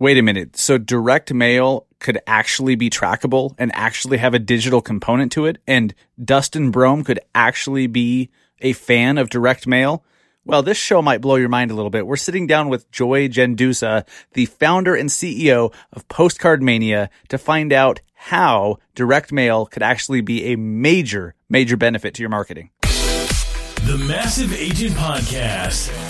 Wait a minute. So direct mail could actually be trackable and actually have a digital component to it. And Dustin Brohm could actually be a fan of direct mail. Well, this show might blow your mind a little bit. We're sitting down with Joy Gendusa, the founder and CEO of Postcard Mania, to find out how direct mail could actually be a major, major benefit to your marketing. The Massive Agent Podcast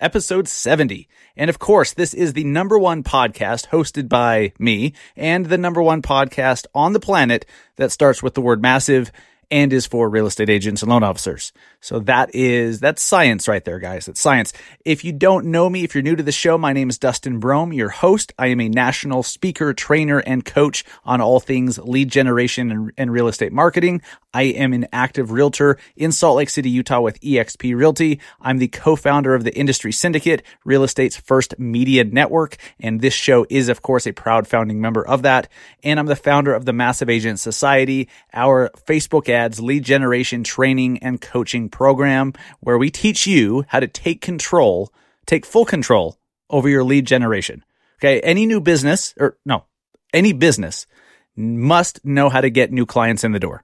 Episode 70. And of course, this is the number one podcast hosted by me and the number one podcast on the planet that starts with the word massive and is for real estate agents and loan officers. So that is, that's science right there, guys. It's science. If you don't know me, if you're new to the show, my name is Dustin Brohm, your host. I am a national speaker, trainer, and coach on all things lead generation and, and real estate marketing. I am an active realtor in Salt Lake City, Utah with eXp Realty. I'm the co-founder of the Industry Syndicate, real estate's first media network. And this show is, of course, a proud founding member of that. And I'm the founder of the Massive Agent Society, our Facebook ads, lead generation training and coaching program where we teach you how to take control, take full control over your lead generation. Okay. Any new business or no, any business must know how to get new clients in the door.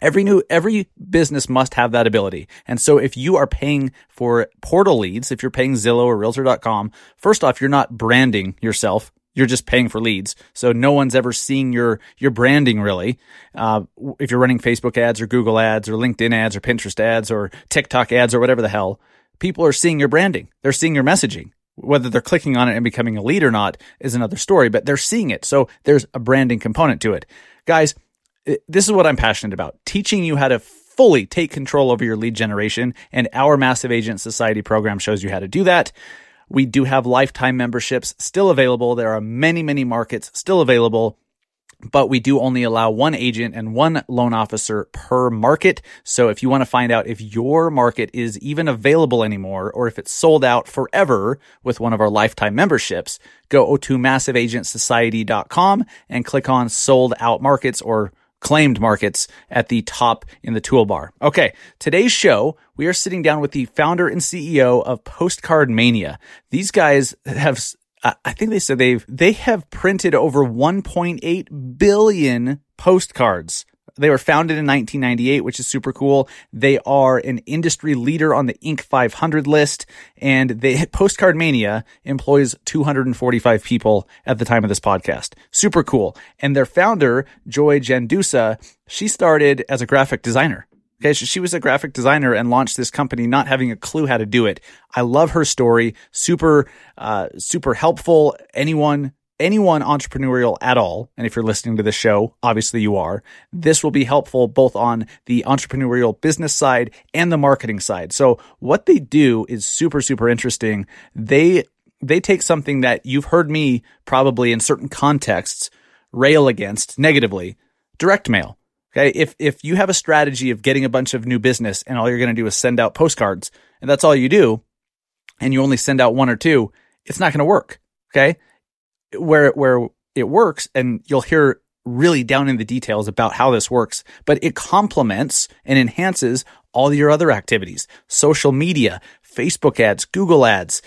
Every new, every business must have that ability. And so if you are paying for portal leads, if you're paying Zillow or realtor.com, first off, you're not branding yourself. You're just paying for leads. So no one's ever seeing your, your branding really. Uh, if you're running Facebook ads or Google ads or LinkedIn ads or Pinterest ads or TikTok ads or whatever the hell, people are seeing your branding. They're seeing your messaging. Whether they're clicking on it and becoming a lead or not is another story, but they're seeing it. So there's a branding component to it. Guys, this is what I'm passionate about teaching you how to fully take control over your lead generation. And our Massive Agent Society program shows you how to do that. We do have lifetime memberships still available. There are many, many markets still available but we do only allow one agent and one loan officer per market. So if you want to find out if your market is even available anymore or if it's sold out forever with one of our lifetime memberships, go to massiveagentsociety.com and click on sold out markets or claimed markets at the top in the toolbar. Okay, today's show, we are sitting down with the founder and CEO of Postcard Mania. These guys have uh, I think they said they've they have printed over 1.8 billion postcards. They were founded in 1998, which is super cool. They are an industry leader on the Inc. 500 list, and they Postcard Mania employs 245 people at the time of this podcast. Super cool. And their founder, Joy Gendusa, she started as a graphic designer. Okay, she was a graphic designer and launched this company not having a clue how to do it. I love her story. Super, uh, super helpful. Anyone, anyone entrepreneurial at all. And if you're listening to this show, obviously you are. This will be helpful both on the entrepreneurial business side and the marketing side. So what they do is super, super interesting. They, they take something that you've heard me probably in certain contexts rail against negatively, direct mail. Okay. If, if you have a strategy of getting a bunch of new business and all you're going to do is send out postcards and that's all you do, and you only send out one or two, it's not going to work. Okay. Where, where it works and you'll hear really down in the details about how this works, but it complements and enhances all your other activities, social media, Facebook ads, Google ads.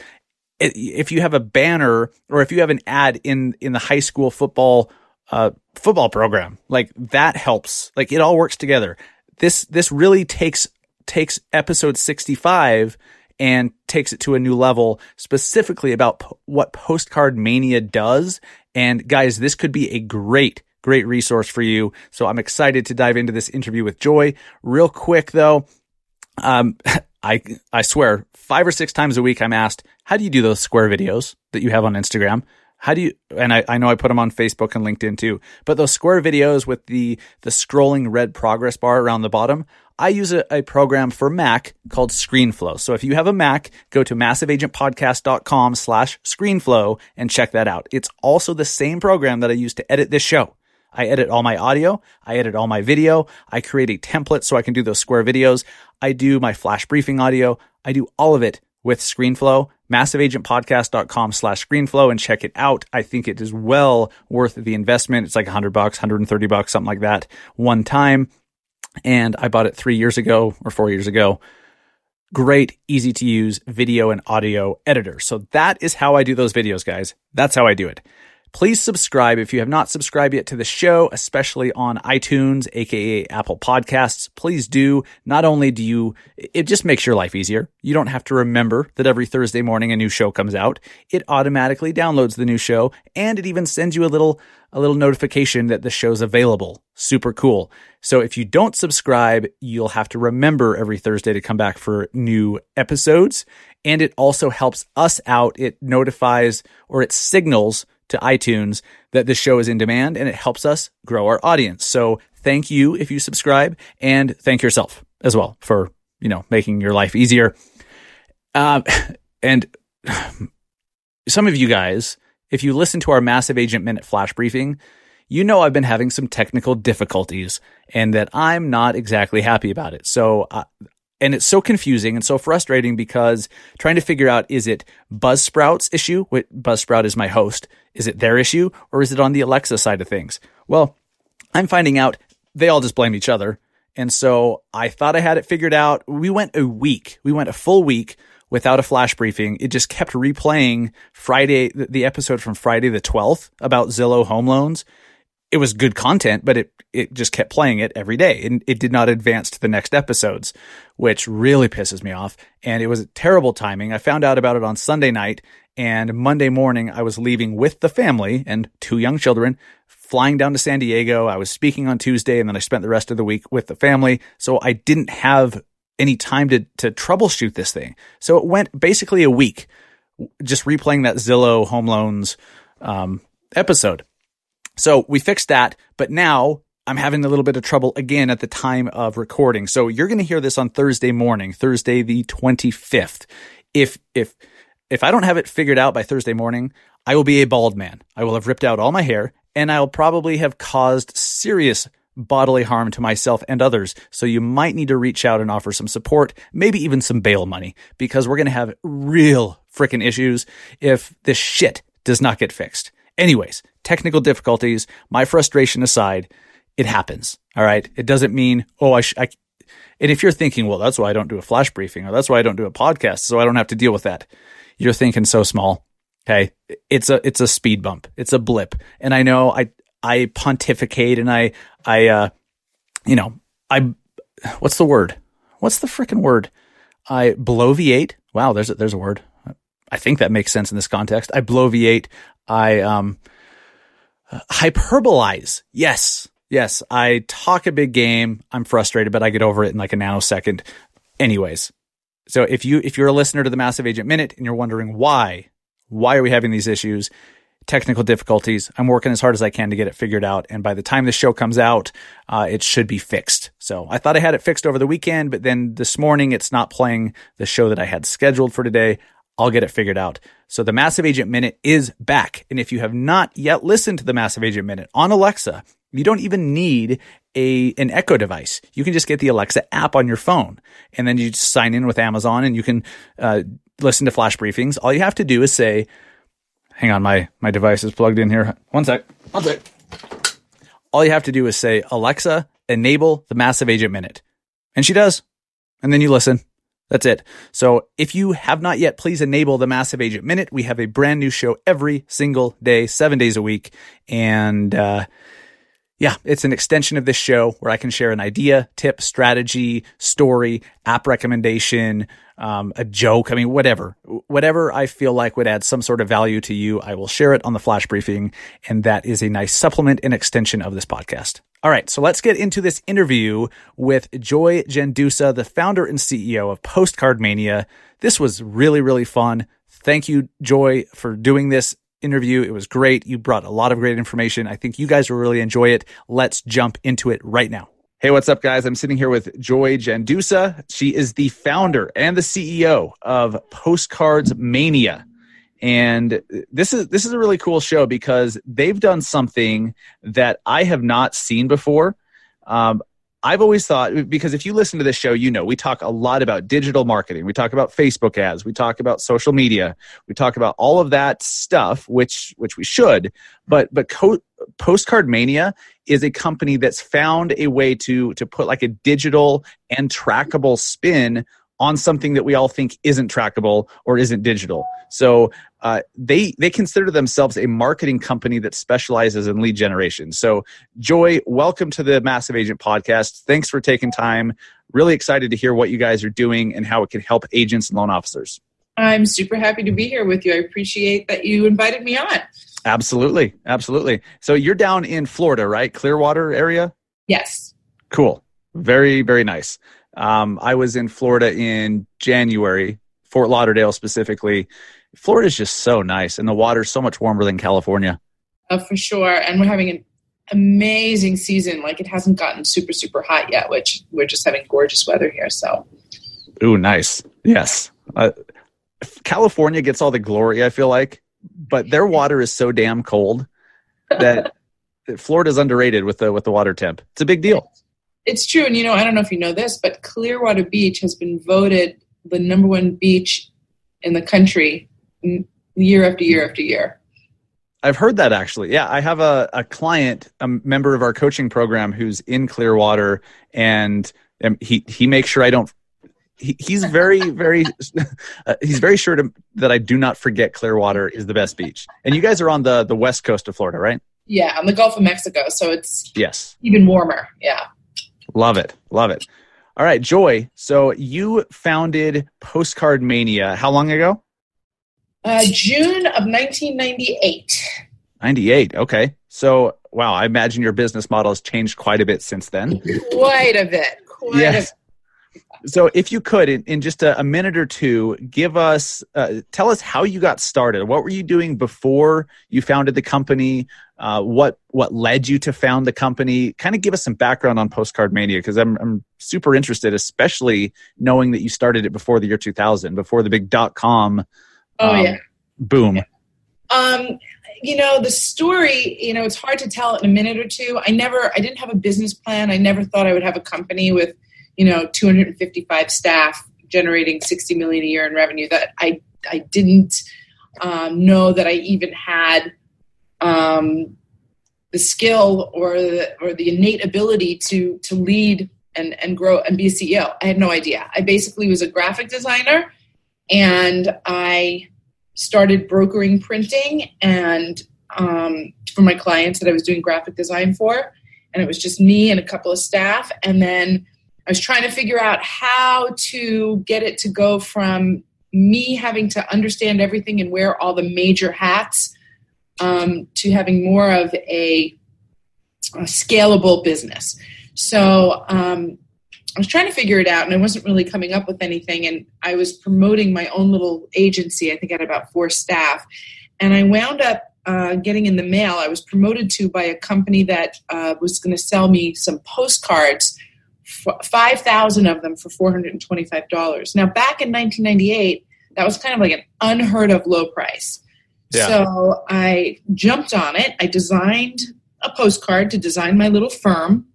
If you have a banner or if you have an ad in, in the high school football uh, football program. Like that helps. Like it all works together. This this really takes takes episode 65 and takes it to a new level specifically about what postcard mania does. And guys this could be a great great resource for you. So i'm excited to dive into this interview with joy. Real quick though um i i swear five or six times a week i'm asked how do you do those square videos that you have on instagram How do you, and I, I know I put them on Facebook and LinkedIn too, but those square videos with the, the scrolling red progress bar around the bottom, I use a, a program for Mac called ScreenFlow. So if you have a Mac, go to massiveagentpodcast.com slash ScreenFlow and check that out. It's also the same program that I use to edit this show. I edit all my audio. I edit all my video. I create a template so I can do those square videos. I do my flash briefing audio. I do all of it with ScreenFlow, massiveagentpodcast.com slash ScreenFlow and check it out. I think it is well worth the investment. It's like 100 bucks, 130 bucks, something like that one time. And I bought it three years ago or four years ago. Great, easy to use video and audio editor. So that is how I do those videos, guys. That's how I do it. Please subscribe if you have not subscribed yet to the show, especially on iTunes, aka Apple Podcasts. Please do. Not only do you, it just makes your life easier. You don't have to remember that every Thursday morning a new show comes out. It automatically downloads the new show and it even sends you a little, a little notification that the show's available. Super cool. So if you don't subscribe, you'll have to remember every Thursday to come back for new episodes. And it also helps us out. It notifies or it signals to iTunes that this show is in demand and it helps us grow our audience. So thank you if you subscribe and thank yourself as well for, you know, making your life easier. Um, and some of you guys, if you listen to our Massive Agent Minute flash briefing, you know I've been having some technical difficulties and that I'm not exactly happy about it. So uh, and it's so confusing and so frustrating because trying to figure out is it Buzzsprout's issue? Buzzsprout is my host. Is it their issue or is it on the Alexa side of things? Well, I'm finding out they all just blame each other. And so I thought I had it figured out. We went a week. We went a full week without a flash briefing. It just kept replaying Friday, the episode from Friday the 12th about Zillow home loans it was good content, but it it just kept playing it every day, and it did not advance to the next episodes, which really pisses me off. And it was a terrible timing. I found out about it on Sunday night, and Monday morning I was leaving with the family and two young children, flying down to San Diego. I was speaking on Tuesday, and then I spent the rest of the week with the family, so I didn't have any time to to troubleshoot this thing. So it went basically a week just replaying that Zillow home loans um, episode. So we fixed that, but now I'm having a little bit of trouble again at the time of recording. So you're going to hear this on Thursday morning, Thursday the 25th. If if if I don't have it figured out by Thursday morning, I will be a bald man. I will have ripped out all my hair and I'll probably have caused serious bodily harm to myself and others. So you might need to reach out and offer some support, maybe even some bail money, because we're going to have real freaking issues if this shit does not get fixed. Anyways, technical difficulties, my frustration aside, it happens. All right. It doesn't mean, oh, I, sh- I, and if you're thinking, well, that's why I don't do a flash briefing or that's why I don't do a podcast, so I don't have to deal with that. You're thinking so small. Okay. It's a, it's a speed bump. It's a blip. And I know I, I pontificate and I, I, uh, you know, I, what's the word? What's the freaking word? I bloviate. Wow. There's a, there's a word. I think that makes sense in this context. I bloviate. I um, hyperbolize. Yes, yes. I talk a big game. I'm frustrated, but I get over it in like a nanosecond. Anyways, so if you if you're a listener to the Massive Agent Minute and you're wondering why why are we having these issues, technical difficulties, I'm working as hard as I can to get it figured out. And by the time the show comes out, uh, it should be fixed. So I thought I had it fixed over the weekend, but then this morning it's not playing the show that I had scheduled for today. I'll get it figured out. So the Massive Agent Minute is back. And if you have not yet listened to the Massive Agent Minute on Alexa, you don't even need a an Echo device. You can just get the Alexa app on your phone, and then you just sign in with Amazon, and you can uh, listen to flash briefings. All you have to do is say, "Hang on, my my device is plugged in here. One sec, one sec." All you have to do is say, "Alexa, enable the Massive Agent Minute," and she does, and then you listen, that's it. So if you have not yet, please enable the Massive Agent Minute. We have a brand new show every single day, seven days a week. And, uh, yeah, it's an extension of this show where I can share an idea, tip, strategy, story, app recommendation, um, a joke. I mean, whatever, whatever I feel like would add some sort of value to you, I will share it on the flash briefing. And that is a nice supplement and extension of this podcast. All right, so let's get into this interview with Joy Gendusa, the founder and CEO of Postcard Mania. This was really, really fun. Thank you, Joy, for doing this. Interview. It was great. You brought a lot of great information. I think you guys will really enjoy it. Let's jump into it right now. Hey, what's up, guys? I'm sitting here with Joy Gendusa. She is the founder and the CEO of Postcards Mania. And this is this is a really cool show because they've done something that I have not seen before. Um, I've always thought because if you listen to this show, you know we talk a lot about digital marketing. We talk about Facebook ads. We talk about social media. We talk about all of that stuff, which which we should. But but Co- Postcard Mania is a company that's found a way to to put like a digital and trackable spin on something that we all think isn't trackable or isn't digital. So uh, they they consider themselves a marketing company that specializes in lead generation. So Joy, welcome to the Massive Agent Podcast. Thanks for taking time. Really excited to hear what you guys are doing and how it can help agents and loan officers. I'm super happy to be here with you. I appreciate that you invited me on. Absolutely, absolutely. So you're down in Florida, right? Clearwater area. Yes. Cool. Very very nice. Um, I was in Florida in January, Fort Lauderdale specifically. Florida is just so nice, and the water's so much warmer than California. Uh, for sure, and we're having an amazing season. Like it hasn't gotten super super hot yet, which we're just having gorgeous weather here. So, ooh, nice. Yes, uh, California gets all the glory. I feel like, but their water is so damn cold that Florida's underrated with the with the water temp. It's a big deal it's true. And, you know, I don't know if you know this, but Clearwater Beach has been voted the number one beach in the country year after year after year. I've heard that actually. Yeah, I have a, a client, a member of our coaching program who's in Clearwater, and um, he he makes sure I don't. He, he's very very uh, he's very sure to, that I do not forget Clearwater is the best beach. And you guys are on the the west coast of Florida, right? Yeah, on the Gulf of Mexico, so it's yes even warmer. Yeah. Love it. Love it. All right, Joy. So you founded Postcard Mania how long ago? Uh, June of 1998. 98. Okay. So, wow, I imagine your business model has changed quite a bit since then. Quite a bit. Quite yes. So, if you could, in, in just a, a, minute or two, give us, uh, tell us how you got started. What were you doing before you founded the company? Uh, what what led you to found the company? Kind of give us some background on Postcard Mania because I'm I'm super interested, especially knowing that you started it before the year 2000, before the big dot com. Oh um, yeah. Boom. Yeah. Um, you know the story. You know it's hard to tell in a minute or two. I never, I didn't have a business plan. I never thought I would have a company with, you know, 255 staff generating 60 million a year in revenue. That I I didn't um, know that I even had um, the skill or the, or the innate ability to to lead and and grow and be a CEO. I had no idea. I basically was a graphic designer, and I started brokering printing and um, for my clients that I was doing graphic design for, and it was just me and a couple of staff, and then. I was trying to figure out how to get it to go from me having to understand everything and wear all the major hats um, to having more of a, a scalable business. So um, I was trying to figure it out, and I wasn't really coming up with anything. And I was promoting my own little agency. I think I had about four staff, and I wound up uh, getting in the mail. I was promoted to by a company that uh, was going to sell me some postcards, five thousand of them for four hundred and twenty-five dollars. Now, back in 1998, that was kind of like an unheard of low price. Yeah. So I jumped on it. I designed a postcard to design my little firm,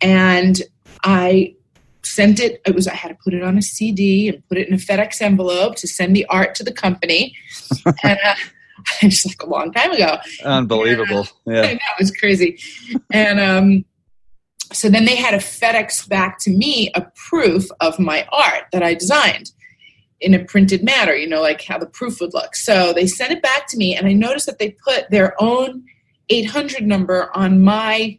and I sent it. It was I had to put it on a CD and put it in a FedEx envelope to send the art to the company. and uh, just like a long time ago. Unbelievable. And, uh, yeah, that was crazy. and um, so then they had a FedEx back to me a proof of my art that I designed in a printed matter, you know, like how the proof would look. So they sent it back to me, and I noticed that they put their own 800 number on my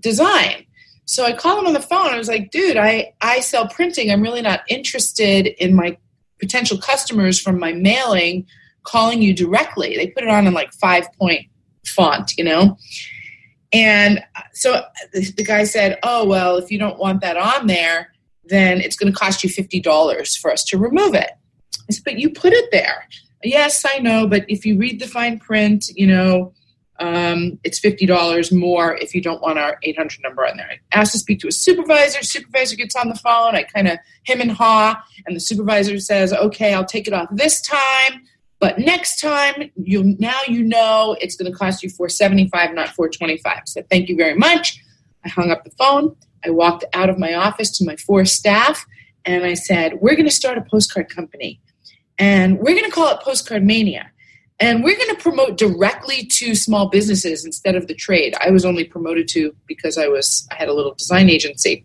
design. So I called them on the phone. I was like, dude, I, I sell printing. I'm really not interested in my potential customers from my mailing calling you directly. They put it on in like five point font, you know? And uh, so the guy said, oh, well, if you don't want that on there, then it's going to cost you $50 for us to remove it. I said, but you put it there. Yes, I know, but if you read the fine print, you know, um, it's fifty dollars more if you don't want our eight hundred number on there. I asked to speak to a supervisor. Supervisor gets on the phone. I kind of him and haw, and the supervisor says, "Okay, I'll take it off this time." But next time, you now you know it's going to cost you four seventy five, not four twenty five. So thank you very much. I hung up the phone. I walked out of my office to my four staff, and I said, "We're going to start a postcard company, and we're going to call it Postcard Mania." And we're going to promote directly to small businesses instead of the trade. I was only promoted to because I was I had a little design agency.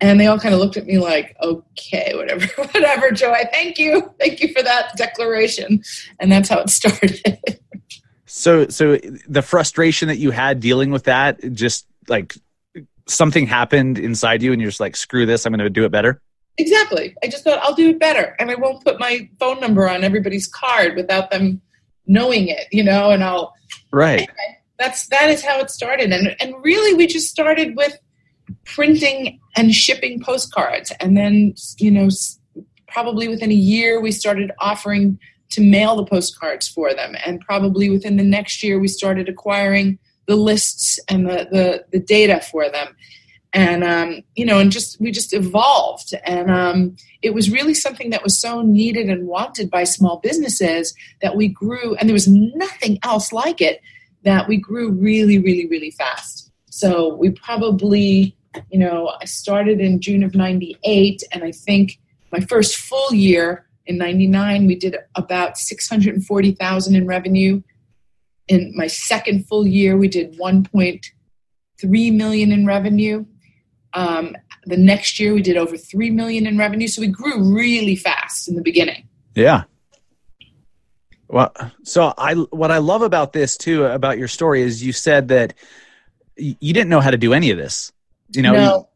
And they all kind of looked at me like, okay, whatever, whatever, Joy. Thank you. Thank you for that declaration. And that's how it started. so so the frustration that you had dealing with that, just like something happened inside you and you're just like, screw this, I'm gonna do it better. Exactly. I just thought I'll do it better, and I won't put my phone number on everybody's card without them knowing it, you know. And I'll right. That's that is how it started, and and really we just started with printing and shipping postcards, and then you know probably within a year we started offering to mail the postcards for them, and probably within the next year we started acquiring the lists and the the, the data for them. And um, you know and just we just evolved. And um, it was really something that was so needed and wanted by small businesses that we grew and there was nothing else like it that we grew really really really fast. So we probably you know i started in june of 98 and i think my first full year in 99 we did about 640000 in revenue in my second full year we did 1.3 million in revenue um, the next year, we did over three million in revenue, so we grew really fast in the beginning. Yeah. Well, so I what I love about this too about your story is you said that you didn't know how to do any of this. You know, no.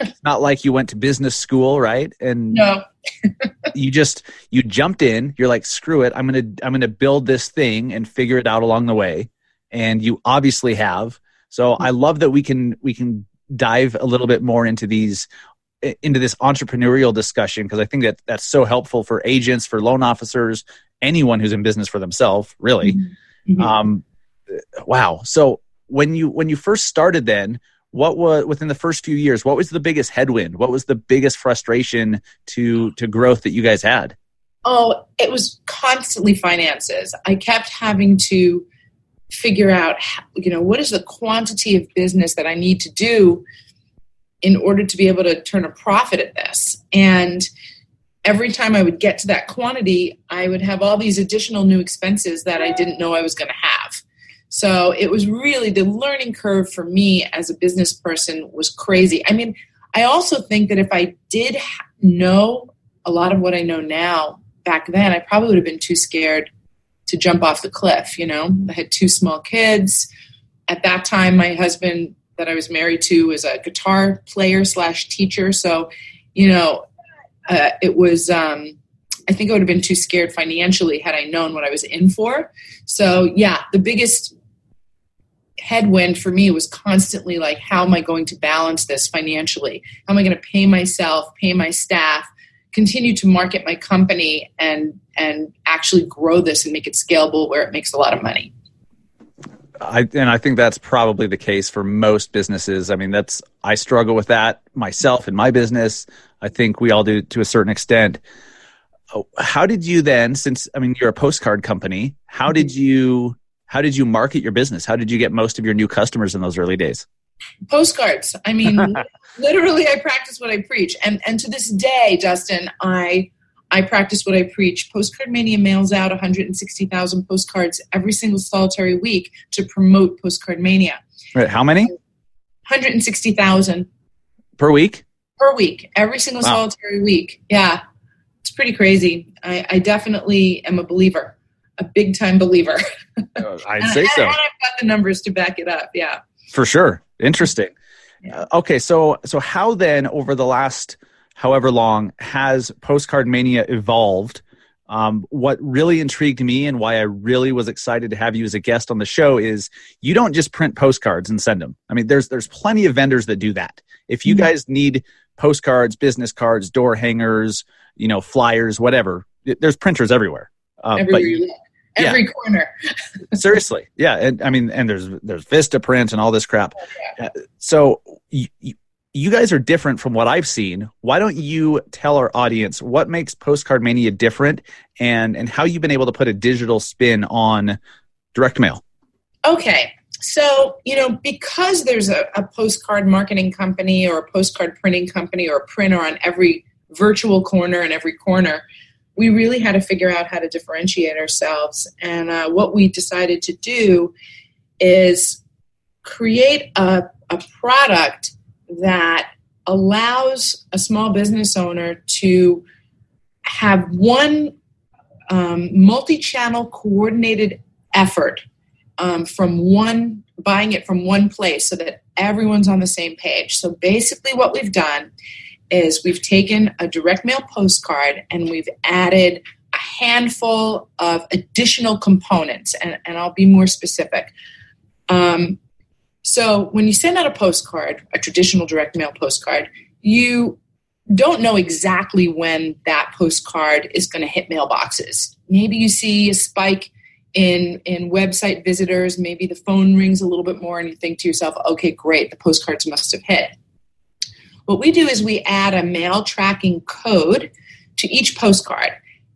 it's not like you went to business school, right? And no. you just you jumped in. You're like, screw it. I'm gonna I'm gonna build this thing and figure it out along the way. And you obviously have. So I love that we can we can dive a little bit more into these into this entrepreneurial discussion because I think that that's so helpful for agents, for loan officers, anyone who's in business for themselves, really. Mm-hmm. mm-hmm. Um, wow. So when you when you first started, then what was within the first few years? What was the biggest headwind? What was the biggest frustration to to growth that you guys had? Oh, it was constantly finances. I kept having to figure out you know what is the quantity of business that i need to do in order to be able to turn a profit at this and every time i would get to that quantity i would have all these additional new expenses that i didn't know i was going to have so it was really the learning curve for me as a business person was crazy i mean i also think that if i did know a lot of what i know now back then i probably would have been too scared to jump off the cliff. You know, I had two small kids. At that time, my husband that I was married to was a guitar player slash teacher. So, you know, uh, it was. Um, I think I would have been too scared financially had I known what I was in for. So, yeah, the biggest headwind for me was constantly like, how am I going to balance this financially? How am I going to pay myself, pay my staff, continue to market my company and and actually grow this and make it scalable where it makes a lot of money. I, and I think that's probably the case for most businesses. I mean, that's I struggle with that myself in my business. I think we all do to a certain extent. Oh, how did you then, since I mean you're a postcard company, how did mm-hmm. you how did you market your business? How did you get most of your new customers in those early days? postcards. I mean, literally, I practice what I preach, and and to this day, Dustin, I I practice what I preach. Postcard Mania mails out 160,000 postcards every single solitary week to promote Postcard Mania. Right? How many? 160,000 per week. Per week, every single wow. solitary week. Yeah, it's pretty crazy. I, I definitely am a believer, a big time believer. Oh, I'd say so. And I've got the numbers to back it up. Yeah. For sure. Interesting. Yeah. Uh, okay, so so how then over the last however long has Postcard Mania evolved? Um, what really intrigued me and why I really was excited to have you as a guest on the show is you don't just print postcards and send them. I mean, there's there's plenty of vendors that do that. If you mm-hmm. guys need postcards, business cards, door hangers, you know, flyers, whatever, there's printers everywhere. Uh, everywhere but you look, every corner. seriously, yeah, and I mean, and there's there's Vistaprint and all this crap. Yeah. Uh, so you, you guys are different from what I've seen. Why don't you tell our audience what makes Postcard Mania different, and and how you've been able to put a digital spin on direct mail? Okay. So, you know, because there's a, a postcard marketing company or a postcard printing company or a printer on every virtual corner and every corner, we really had to figure out how to differentiate ourselves. And uh, what we decided to do is create a, a product that allows a small business owner to have one um, multi channel coordinated effort um, from one buying it from one place so that everyone's on the same page. So basically, what we've done is we've taken a direct mail postcard and we've added a handful of additional components, and, and I'll be more specific. Um, so when you send out a postcard, a traditional direct mail postcard, you don't know exactly when that postcard is going to hit mailboxes. Maybe you see a spike in in website visitors, maybe the phone rings a little bit more and you think to yourself, "Okay, great, the postcards must have hit." What we do is we add a mail tracking code to each postcard.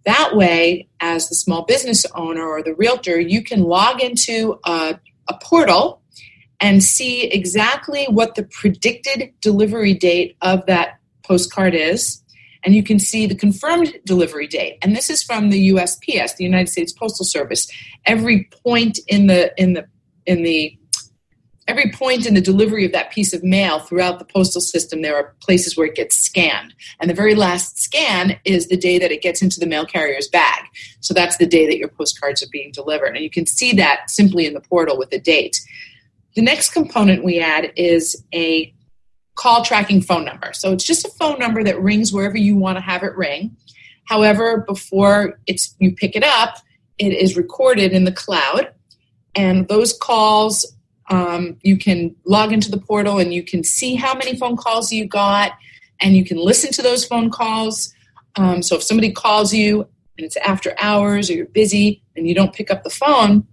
That way, as the small business owner or the realtor, you can log into a, a portal and see exactly what the predicted delivery date of that postcard is. And you can see the confirmed delivery date. And this is from the USPS, the United States Postal Service. Every point in the in the in the every point in the delivery of that piece of mail throughout the postal system, there are places where it gets scanned. And the very last scan is the day that it gets into the mail carrier's bag. So that's the day that your postcards are being delivered. And you can see that simply in the portal with the date. The next component we add is a call tracking phone number. So it's just a phone number that rings wherever you want to have it ring. However, before it's you pick it up, it is recorded in the cloud, and those calls um, you can log into the portal and you can see how many phone calls you got, and you can listen to those phone calls. Um, so if somebody calls you and it's after hours or you're busy and you don't pick up the phone,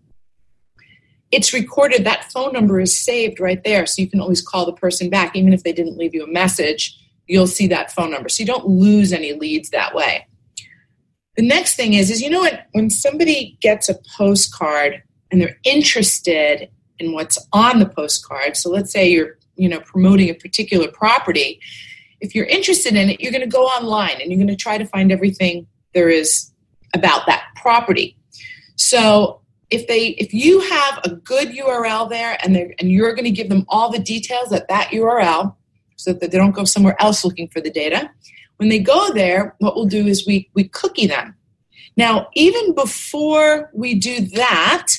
it's recorded. That phone number is saved right there, so you can always call the person back, even if they didn't leave you a message. You'll see that phone number, so you don't lose any leads that way. The next thing is, is you know what? When somebody gets a postcard and they're interested in what's on the postcard, so let's say you're you know promoting a particular property, if you're interested in it, you're going to go online and you're going to try to find everything there is about that property. So if they if you have a good URL there and they and you're going to give them all the details at that URL so that they don't go somewhere else looking for the data. When they go there, what we'll do is we we cookie them. Now, even before we do that,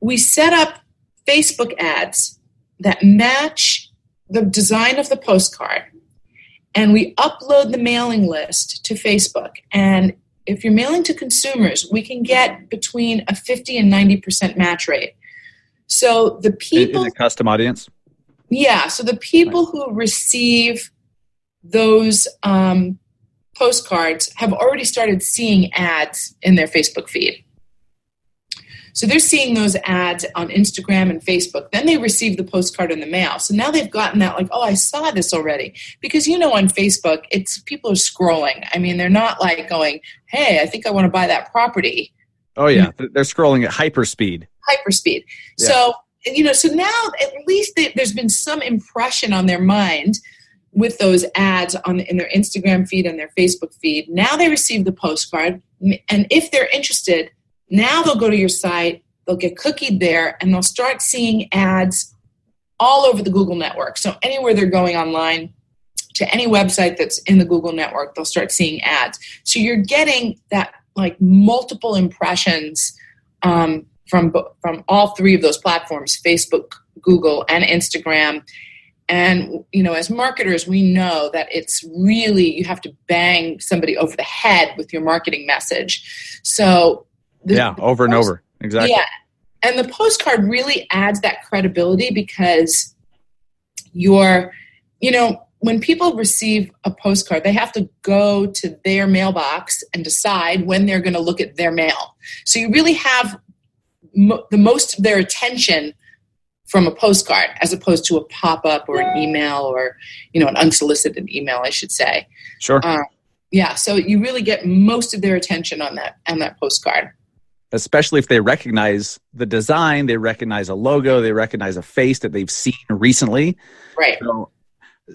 we set up Facebook ads that match the design of the postcard and we upload the mailing list to Facebook and if you're mailing to consumers, we can get between a 50 and 90% match rate. So the people. Is it custom audience? Yeah. So the people who receive those um, postcards have already started seeing ads in their Facebook feed. So they're seeing those ads on Instagram and Facebook. Then they receive the postcard in the mail. So now they've gotten that like, oh, I saw this already. Because you know on Facebook, it's people are scrolling. I mean, they're not like going, hey, I think I want to buy that property. Oh yeah, they're scrolling at hyper speed. Hyper speed. Yeah. So you know, so now at least they, there's been some impression on their mind with those ads on in their Instagram feed and their Facebook feed. Now they receive the postcard, and if they're interested, now they'll go to your site, they'll get cookied there, and they'll start seeing ads all over the Google network. So anywhere they're going online to any website that's in the Google network, they'll start seeing ads. So you're getting that like multiple impressions um, from from all three of those platforms: Facebook, Google, and Instagram. And you know, as marketers, we know that it's really you have to bang somebody over the head with your marketing message. So the, yeah, over and over. Exactly. Yeah. And the postcard really adds that credibility because you're, you know, when people receive a postcard, they have to go to their mailbox and decide when they're going to look at their mail. So you really have mo- the most of their attention from a postcard as opposed to a pop-up or an email or you know an unsolicited email i should say Sure. uh, yeah so you really get most of their attention on that on that postcard especially if they recognize the design, they recognize a logo, they recognize a face that they've seen recently. right So,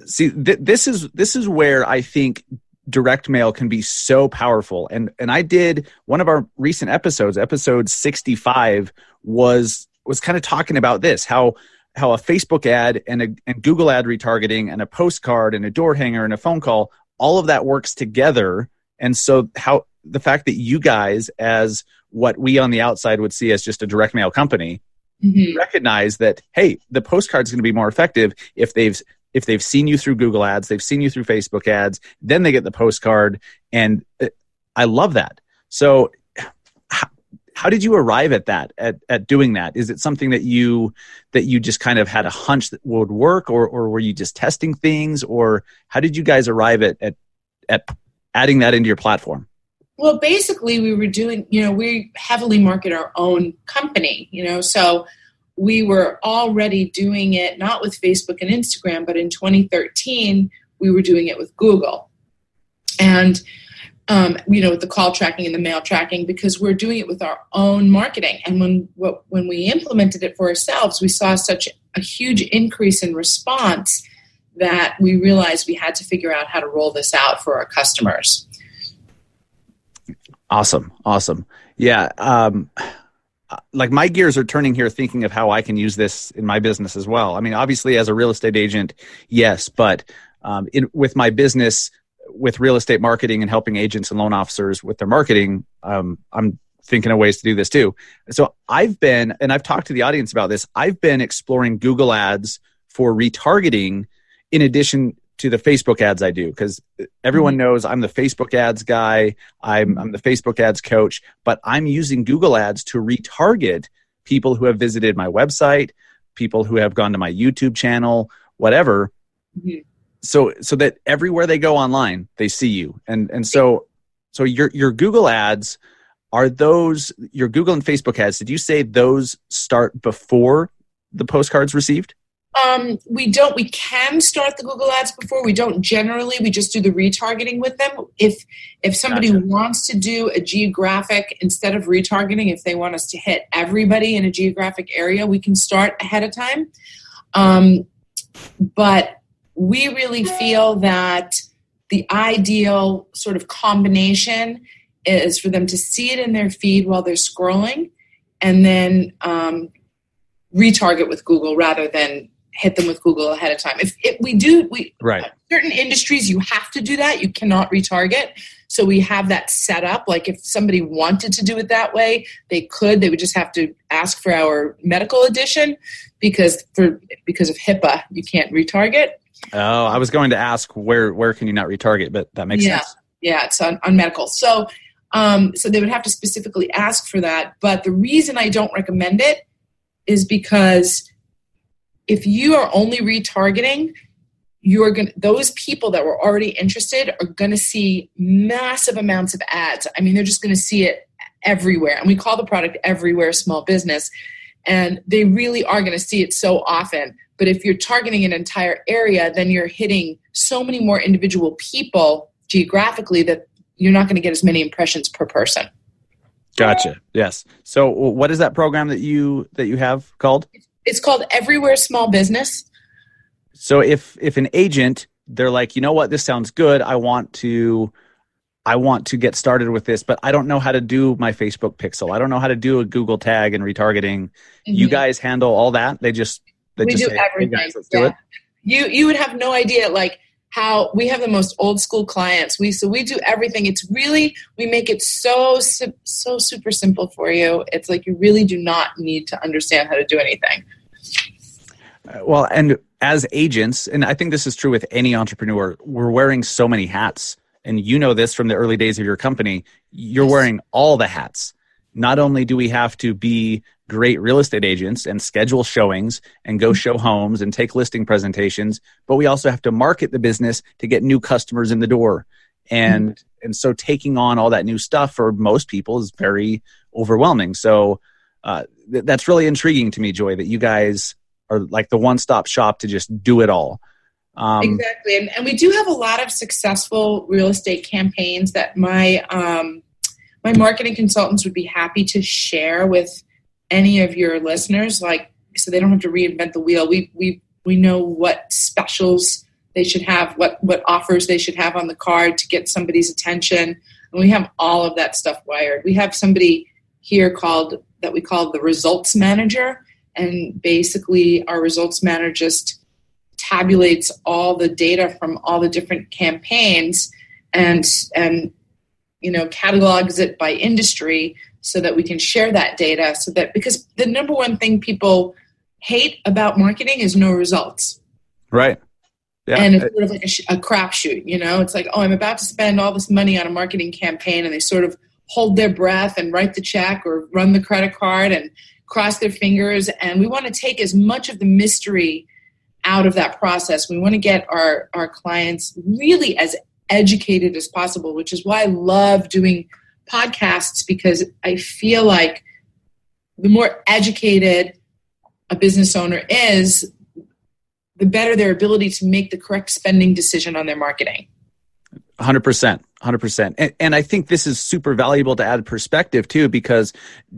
see, th- this is this is where I think direct mail can be so powerful. And and I did one of our recent episodes, episode sixty five, was was kind of talking about this how how a Facebook ad and a and Google ad retargeting and a postcard and a door hanger and a phone call, all of that works together. And so how the fact that you guys as what we on the outside would see as just a direct mail company Mhm. recognize that hey the postcard's going to be more effective if they've if they've seen you through google ads they've seen you through facebook ads then they get the postcard and uh, i love that. So how, how did you arrive at that at, at doing that? Is it something that you that you just kind of had a hunch that would work or or were you just testing things or how did you guys arrive at at, at adding that into your platform Well, basically, we were doing, you know, we heavily market our own company, you know, so we were already doing it not with Facebook and Instagram, but in 2013, we were doing it with Google. And, um, you know, with the call tracking and the mail tracking, because we're doing it with our own marketing. And when, what, when we implemented it for ourselves, we saw such a huge increase in response that we realized we had to figure out how to roll this out for our customers. Awesome. Awesome. Yeah. Um, like my gears are turning here thinking of how I can use this in my business as well. I mean, obviously, as a real estate agent, yes, but um, in, with my business, with real estate marketing and helping agents and loan officers with their marketing, um, I'm thinking of ways to do this too. So I've been, and I've talked to the audience about this, I've been exploring Google Ads for retargeting in addition to the Facebook ads I do because everyone knows I'm the Facebook ads guy. I'm, I'm the Facebook ads coach, but I'm using Google ads to retarget people who have visited my website, people who have gone to my YouTube channel, whatever. Mhm. So, so that everywhere they go online, they see you. And, and so, so your, your Google ads are those your Google and Facebook ads. Did you say those start before the postcards received? Um, we don't. We can start the Google Ads before. We don't generally. We just do the retargeting with them. If if somebody Gotcha. wants to do a geographic instead of retargeting, if they want us to hit everybody in a geographic area, we can start ahead of time. Um, but we really feel that the ideal sort of combination is for them to see it in their feed while they're scrolling, and then um, retarget with Google rather than hit them with Google ahead of time. If, if we do, we Right. certain industries you have to do that. You cannot retarget. So we have that set up. Like if somebody wanted to do it that way, they could. They would just have to ask for our medical edition because for because of HIPAA, you can't retarget. Oh, I was going to ask where where can you not retarget, but that makes Yeah. sense. Yeah, it's on, on medical. So um, so they would have to specifically ask for that. But the reason I don't recommend it is because if you are only retargeting, you're going to those people that were already interested are going to see massive amounts of ads. I mean, they're just going to see it everywhere. And we call the product everywhere small business. And they really are going to see it so often. But if you're targeting an entire area, then you're hitting so many more individual people geographically that you're not going to get as many impressions per person. Gotcha. Yes. So, what is that program that you that you have called? It's called Everywhere Small Business. So, if if an agent they're like, you know what, this sounds good. I want to, I want to get started with this, but I don't know how to do my Facebook pixel. I don't know how to do a Google tag and retargeting. You Mhm. guys handle all that. They just they we just do say, "Hey, guys, let's do it. You you would have no idea like how we have the most old school clients. We so we do everything. It's really we make it so so super simple for you. It's like you really do not need to understand how to do anything. Uh, well, and as agents, and I think this is true with any entrepreneur, we're wearing so many hats. And you know this from the early days of your company. You're wearing all the hats. Not only do we have to be great real estate agents and schedule showings and go show homes and take listing presentations, but we also have to market the business to get new customers in the door. And mm-hmm. and so taking on all that new stuff for most people is very overwhelming. So uh, th- that's really intriguing to me, Joy, that you guys are like the one stop shop to just do it all. Um, exactly, and, and we do have a lot of successful real estate campaigns that my um, my marketing consultants would be happy to share with any of your listeners, like so they don't have to reinvent the wheel. We we we know what specials they should have, what what offers they should have on the card to get somebody's attention, and we have all of that stuff wired. We have somebody here called that we call the results manager, and basically our results manager just tabulates all the data from all the different campaigns and and you know catalogs it by industry so that we can share that data so that because the number one thing people hate about marketing is no results right yeah. and it's sort of like a, a crapshoot you know it's like oh i'm about to spend all this money on a marketing campaign and they sort of hold their breath and write the check or run the credit card and cross their fingers and we want to take as much of the mystery out of that process. We want to get our, our clients really as educated as possible, which is why I love doing podcasts because I feel like the more educated a business owner is, the better their ability to make the correct spending decision on their marketing. 100%. 100%. And, and, I think this is super valuable to add perspective too, because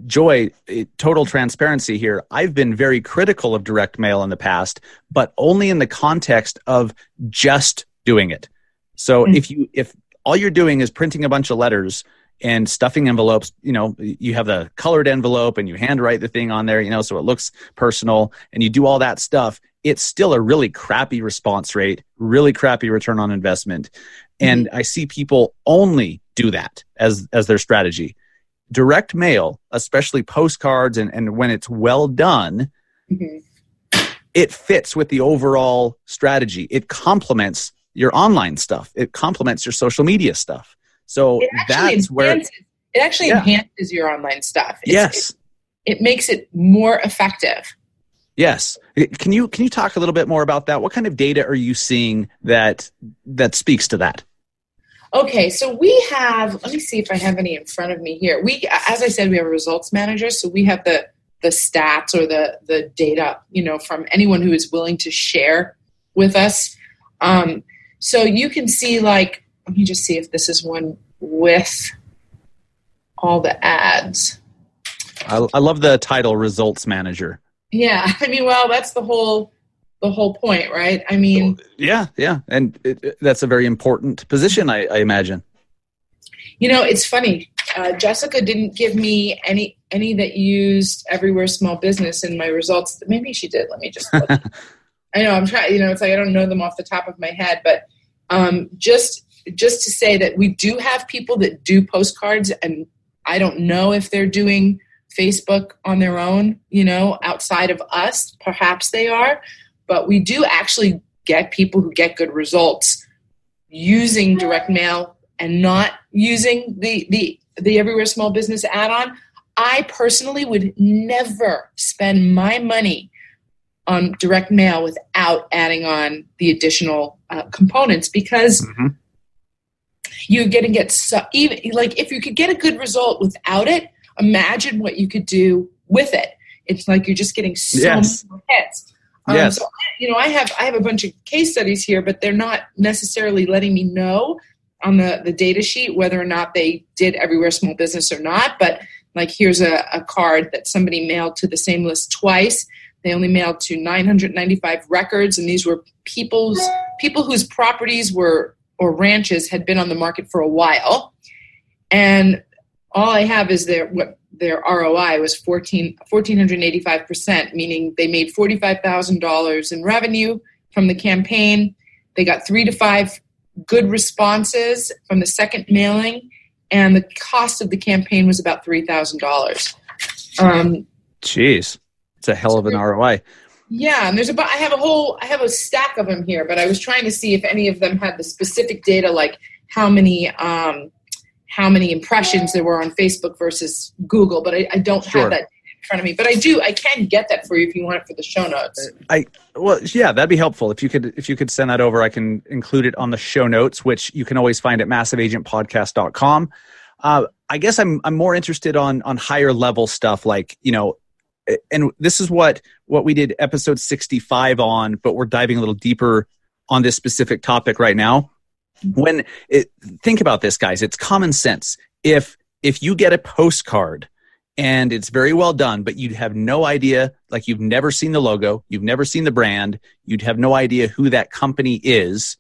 Joy, eh, total transparency here, I've been very critical of direct mail in the past, but only in the context of just doing it. So mm-hmm. if you, if all you're doing is printing a bunch of letters and stuffing envelopes, you know, you have the colored envelope and you handwrite the thing on there, you know, so it looks personal and you do all that stuff, it's still a really crappy response rate, really crappy return on investment and mm-hmm. i see people only do that as as their strategy direct mail especially postcards and, and when it's well done mm-hmm. it fits with the overall strategy it complements your online stuff it complements your social media stuff so that's where it actually yeah. enhances your online stuff it's, yes it, it makes it more effective Yes. Can you can you talk a little bit more about that? What kind of data are you seeing that that speaks to that? Okay, so we have. Let me see if I have any in front of me here. We, as I said, we have a results manager, so we have the the stats or the the data, you know, from anyone who is willing to share with us. Um, so you can see, like, let me just see if this is one with all the ads. I, I love the title, results manager. Yeah, I mean, well, that's the whole the whole point, right? I mean, yeah, yeah, and it, it, that's a very important position, I, I, imagine. You know, it's funny. Uh, Jessica didn't give me any any that used Everywhere Small Business in my results. Maybe she did. Let me just. I know I'm trying. You know, it's like I don't know them off the top of my head, but um, just just to say that we do have people that do postcards, and I don't know if they're doing Facebook on their own. You know, outside of us, perhaps they are but we do actually get people who get good results using direct mail and not using the the the everywhere small business add-on i personally would never spend my money on direct mail without adding on the additional uh, components because mm-hmm. you're going to get so, even like if you could get a good result without it imagine what you could do with it it's like you're just getting so yes. many hits um, yes. So, you know, I have I have a bunch of case studies here, but they're not necessarily letting me know on the, the data sheet whether or not they did everywhere small business or not. But like here's a, a card that somebody mailed to the same list twice. They only mailed to 995 records, and these were people's people whose properties were or ranches had been on the market for a while. And all I have is their what their ROI was 14, 1,485%, meaning they made $45,000 in revenue from the campaign. They got three to five good responses from the second mailing, and the cost of the campaign was about $3,000. Um, Jeez, it's a hell of an ROI. Yeah, and there's a I have a whole I have a stack of them here, but I was trying to see if any of them had the specific data, like how many um, how many impressions there were on Facebook versus Google, but I, I don't sure. have that in front of me, but I do. I can get that for you if you want it for the show notes. I well, yeah, that'd be helpful if you could if you could send that over. I can include it on the show notes, which you can always find at massiveagentpodcast.com. Uh, I guess I'm I'm more interested on on higher level stuff like you know, and this is what what we did episode 65 on, but we're diving a little deeper on this specific topic right now. When it, think about this, guys, it's common sense. If if you get a postcard and it's very well done, but you'd have no idea, like you've never seen the logo, you've never seen the brand, you'd have no idea who that company is.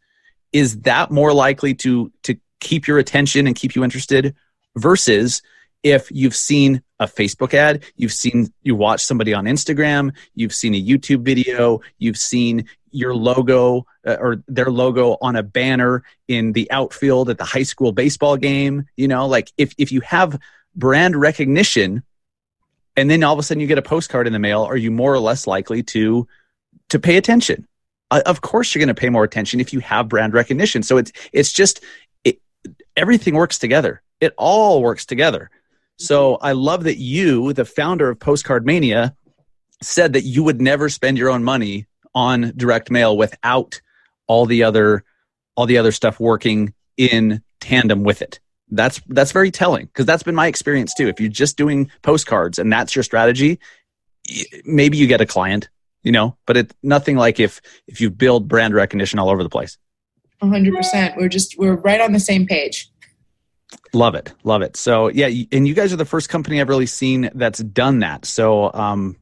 Is that more likely to to keep your attention and keep you interested versus if you've seen a Facebook ad, you've seen you watch somebody on Instagram, you've seen a YouTube video, you've seen your logo uh, or their logo on a banner in the outfield at the high school baseball game, you know, like if if you have brand recognition and then all of a sudden you get a postcard in the mail, are you more or less likely to to pay attention? Uh, of course you're going to pay more attention if you have brand recognition. So it's it's just it, everything works together. It all works together. So I love that you, the founder of Postcard Mania, said that you would never spend your own money on direct mail without all the other all the other stuff working in tandem with it. That's that's very telling because that's been my experience too. If you're just doing postcards and that's your strategy, maybe you get a client, you know, but it's nothing like if if you build brand recognition all over the place. 100%. We're just we're right on the same page. Love it, love it. So yeah, and you guys are the first company I've really seen that's done that. So um,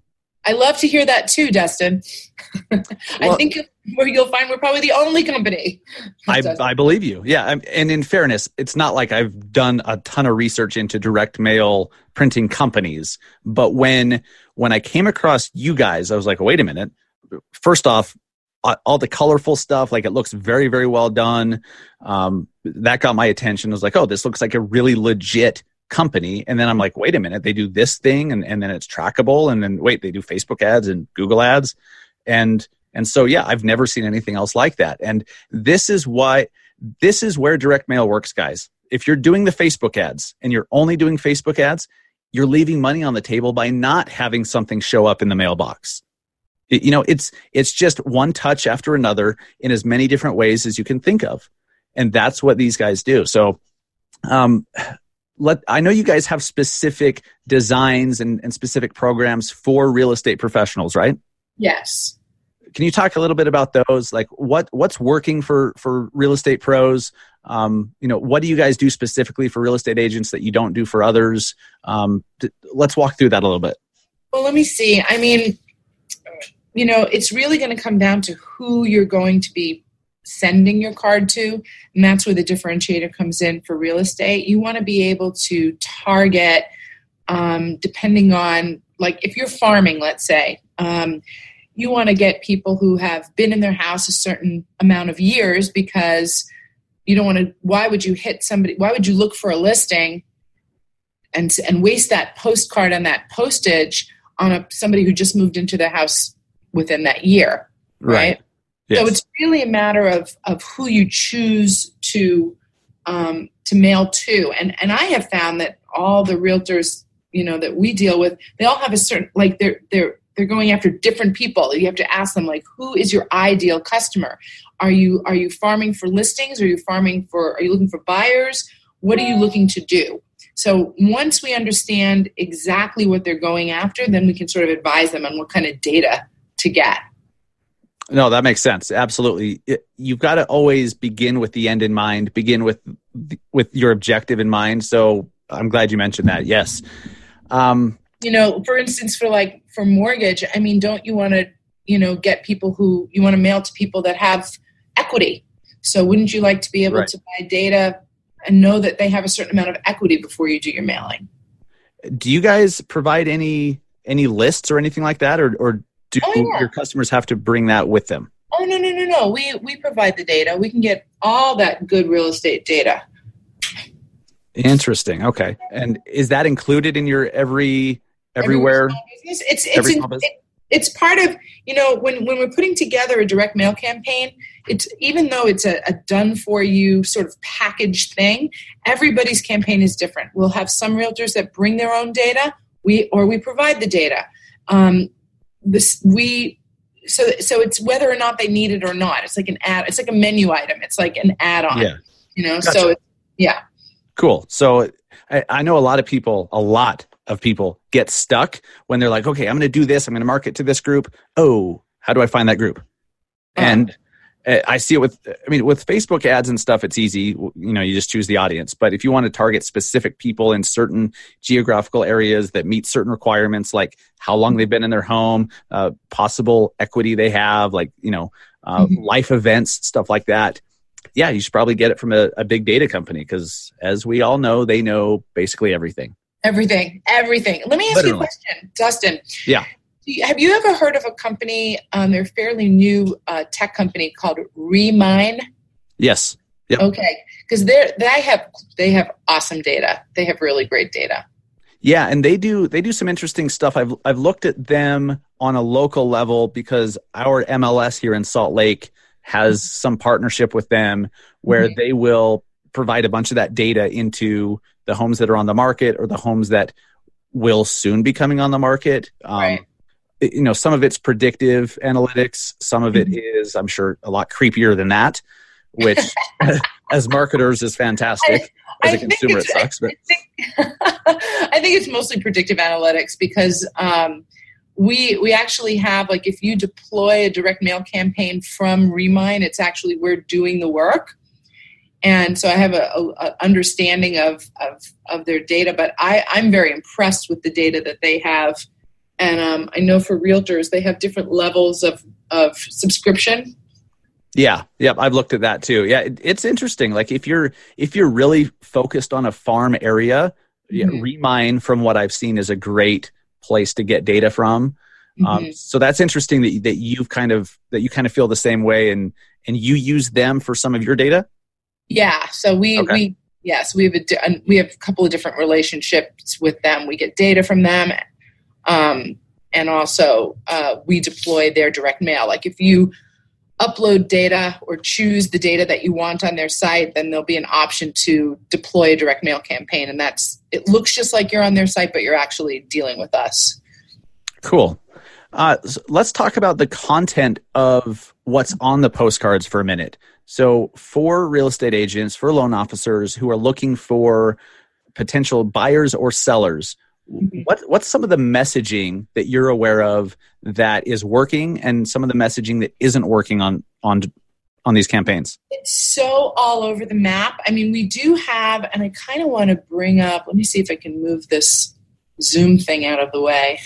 I love to hear that too, Dustin. well, I think where you'll find we're probably the only company. I, I believe you. Yeah. And in fairness, it's not like I've done a ton of research into direct mail printing companies. But when when I came across you guys, I was like, wait a minute. First off, all the colorful stuff, like it looks very, very well done. Um, that got my attention. I was like, oh, this looks like a really legit company. And then i'm like wait a minute they do this thing and, and then it's trackable. And then wait they do facebook ads and google ads. And and so yeah i've never seen anything else like that. And this is why this is where direct mail works guys. If you're doing the facebook ads and you're only doing facebook ads you're leaving money on the table by not having something show up in the mailbox you know it's it's just one touch after another in as many different ways as you can think of and that's what these guys do so um, let I know you guys have specific designs and, and specific programs for real estate professionals, right? Yes. Can you talk a little bit about those? Like what what's working for for real estate pros? Um, you know, what do you guys do specifically for real estate agents that you don't do for others? Um, let's walk through that a little bit. Well, let me see. I mean, you know, it's really going to come down to who you're going to be sending your card to. And that's where the differentiator comes in for real estate. You want to be able to target, um, depending on, like, if you're farming, let's say, um, you want to get people who have been in their house a certain amount of years because you don't want to why would you hit somebody why would you look for a listing and and waste that postcard and that postage on a somebody who just moved into their house within that year right, right? Yes. So it's really a matter of of who you choose to um, to mail to, and and I have found that all the realtors you know that we deal with, they all have a certain like they're they're they're going after different people. You have to ask them like, who is your ideal customer? Are you are you farming for listings? Are you farming for? Are you looking for buyers? What are you looking to do? So once we understand exactly what they're going after, then we can sort of advise them on what kind of data to get. No, that makes sense. Absolutely. It, you've got to always begin with the end in mind, begin with with your objective in mind. So I'm glad you mentioned that. Yes. Um, you know, for instance, for like for mortgage, I mean, don't you want to, you know, get people who you want to mail to people that have equity? So wouldn't you like to be able right. to buy data and know that they have a certain amount of equity before you do your mailing? Do you guys provide any any lists or anything like that, or or do oh, yeah. your customers have to bring that with them? Oh no no no no. We we provide the data. We can get all that good real estate data. Interesting. Okay. And is that included in your every everywhere? It's it's every in, it, it's part of you know when when we're putting together a direct mail campaign. It's even though it's a, a done for you sort of packaged thing. Everybody's campaign is different. We'll have some realtors that bring their own data. we or we provide the data. Um, this we so so it's whether or not they need it or not. It's like an ad. It's like a menu item. It's like an add-on. Yeah. You know. Gotcha. So yeah. Cool. So I, I know a lot of people, a lot of people get stuck when they're like, okay, I'm going to do this. I'm going to market to this group. Oh, how do I find that group? And uh, I see it with, I mean, with Facebook ads and stuff, it's easy. You know, you just choose the audience. But if you want to target specific people in certain geographical areas that meet certain requirements, like how long they've been in their home, uh, possible equity they have, like, you know, uh, Mhm. life events, stuff like that. Yeah, you should probably get it from a, a big data company because, as we all know, they know basically everything. Everything, everything. Let me ask you a question, Dustin. Yeah. Do you- Have you ever heard of a company? Um, they're a fairly new uh, tech company called Remine. Yes. Yep. Okay, because they they have they have awesome data. They have really great data. Yeah, and they do they do some interesting stuff. I've I've looked at them on a local level because our MLS here in Salt Lake has some partnership with them where Mhm. they will provide a bunch of that data into the homes that are on the market or the homes that will soon be coming on the market. Um, Right. You know, some of it's predictive analytics. Some of it Mm-hmm. I'm sure, a lot creepier than that, which, as marketers, is fantastic. As a consumer, it sucks. But I think, I think it's mostly predictive analytics because um, we we actually have like if you deploy a direct mail campaign from Remine, it's actually we're doing the work, and so I have a, a, a understanding of, of of their data. But I I'm very impressed with the data that they have, and um, I know for realtors they have different levels of of subscription. Yeah, yep, I've looked at that too. Yeah, it, it's interesting. Like if you're if you're really focused on a farm area, yeah, Mhm. Remine from what I've seen is a great place to get data from. Um, Mhm. so that's interesting that that you've kind of that you kind of feel the same way and and you use them for some of your data. Yeah, so we Okay. we yes we have a di- we have a couple of different relationships with them. We get data from them, um, and also uh, we deploy their direct mail. Like if you upload data or choose the data that you want on their site, then there'll be an option to deploy a direct mail campaign, and that's it. Looks just like you're on their site, but you're actually dealing with us. Cool. Uh, s- let's talk about the content of what's on the postcards for a minute. So, for real estate agents, for loan officers who are looking for potential buyers or sellers, what what's some of the messaging that you're aware of that is working, and some of the messaging that isn't working on on on these campaigns? it's so all over the map. I mean, we do have, and I kind of want to bring up, let me see if I can move this Zoom thing out of the way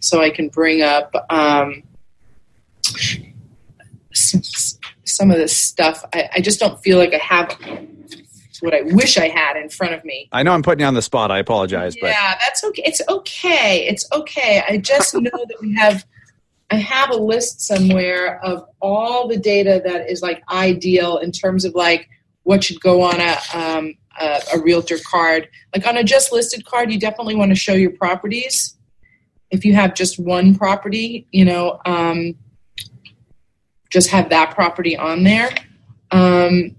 so I can bring up um, s- some of this stuff. I, I just don't feel like I have what I wish I had in front of me. I know I'm putting you on the spot. I apologize, but Yeah, that's okay. It's okay. It's okay. I just know that we have. I have a list somewhere of all the data that is like ideal in terms of like what should go on a um, a, a realtor card. Like on a just listed card, you definitely want to show your properties. If you have just one property, you know, um, just have that property on there. Um,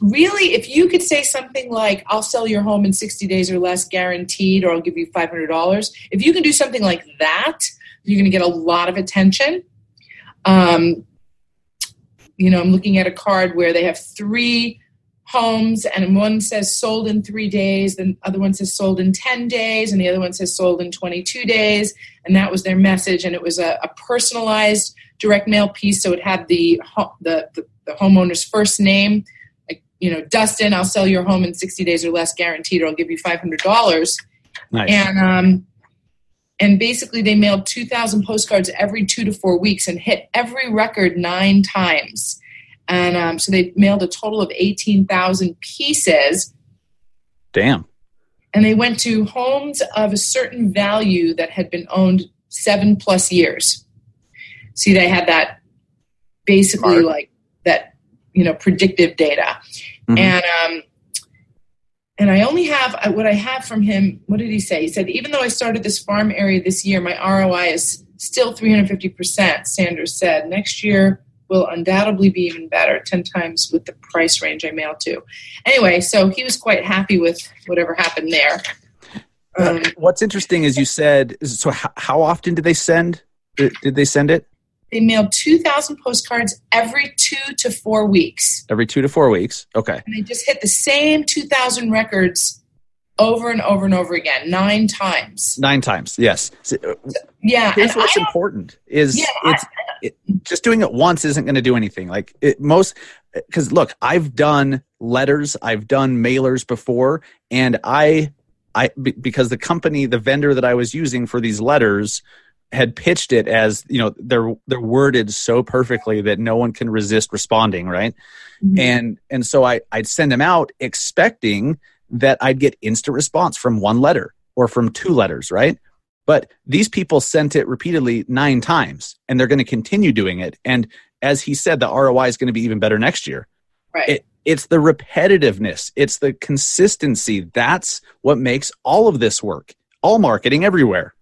really, if you could say something like, I'll sell your home in 60 days or less guaranteed, or I'll give you $500, if you can do something like that, you're going to get a lot of attention. Um, you know, I'm looking at a card where they have three homes, and one says sold in three days, the other one says sold in 10 days, and the other one says sold in 22 days. And that was their message, and it was a, a personalized direct mail piece, so it had the, the, the, the homeowner's first name, you know, Dustin, I'll sell your home in 60 days or less guaranteed, or I'll give you $500. nice. And um, and basically they mailed 2,000 postcards every two to four weeks and hit every record nine times. And um, so they mailed a total of 18,000 pieces. Damn. And they went to homes of a certain value that had been owned seven plus years. See, they had that basically Smart. like that, you know, predictive data. Mhm. And um, and I only have what I have from him. What did he say? He said, even though I started this farm area this year, my ROI is still 350%. Sanders said, next year will undoubtedly be even better, 10 times with the price range I mailed to. Anyway, so he was quite happy with whatever happened there. Um, What's interesting is you said so. How, often did they send? Did they send it they mail 2,000 postcards every two to four weeks. every two to four weeks? Okay. And they just hit the same 2,000 records over and over and over again, nine times. Nine times, yes. So, uh, Yeah. here's what's important is Yeah, it's it, just doing it once isn't going to do anything like it, most because look i've done letters i've done mailers before and i i because the company the vendor that i was using for these letters had pitched it as you know they're they're worded so perfectly that no one can resist responding right? Mhm. and and so i i'd send them out expecting that i'd get instant response from one letter or from two letters right? But these people sent it repeatedly nine times and they're going to continue doing it. And as he said the roi is going to be even better next year. Right. it, it's the repetitiveness. It's the consistency. That's what makes all of this work. All marketing everywhere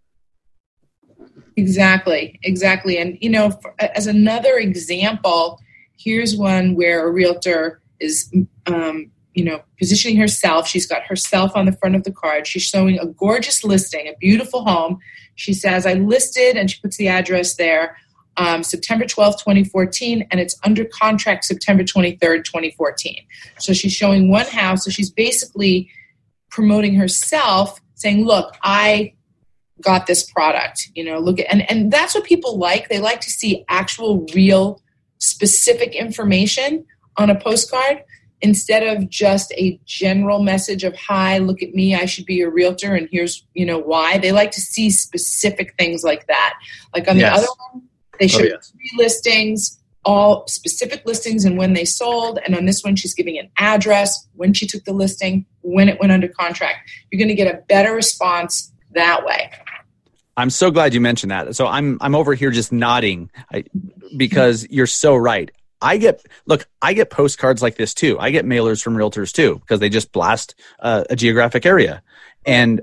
Exactly, exactly. And, you know, for, as another example, here's one where a realtor is, um, you know, positioning herself. She's got herself on the front of the card. She's showing a gorgeous listing, a beautiful home. She says, I listed, and she puts the address there, um, September 12th, 2014, and it's under contract September 23rd, 2014. So she's showing one house. So she's basically promoting herself, saying, Look, I got this product you know look at and and that's what people like. They like to see actual real specific information on a postcard instead of just a general message of hi look at me i should be a realtor and here's you know why. They like to see specific things like that. Like on Yes. the other one they oh, showed yes. three listings all specific listings and when they sold and on this one she's giving an address when she took the listing when it went under contract. You're going to get a better response that way I'm so glad you mentioned that. So I'm I'm over here just nodding because you're so right. I get look, I get postcards like this too. I get mailers from realtors too because they just blast uh, a geographic area, and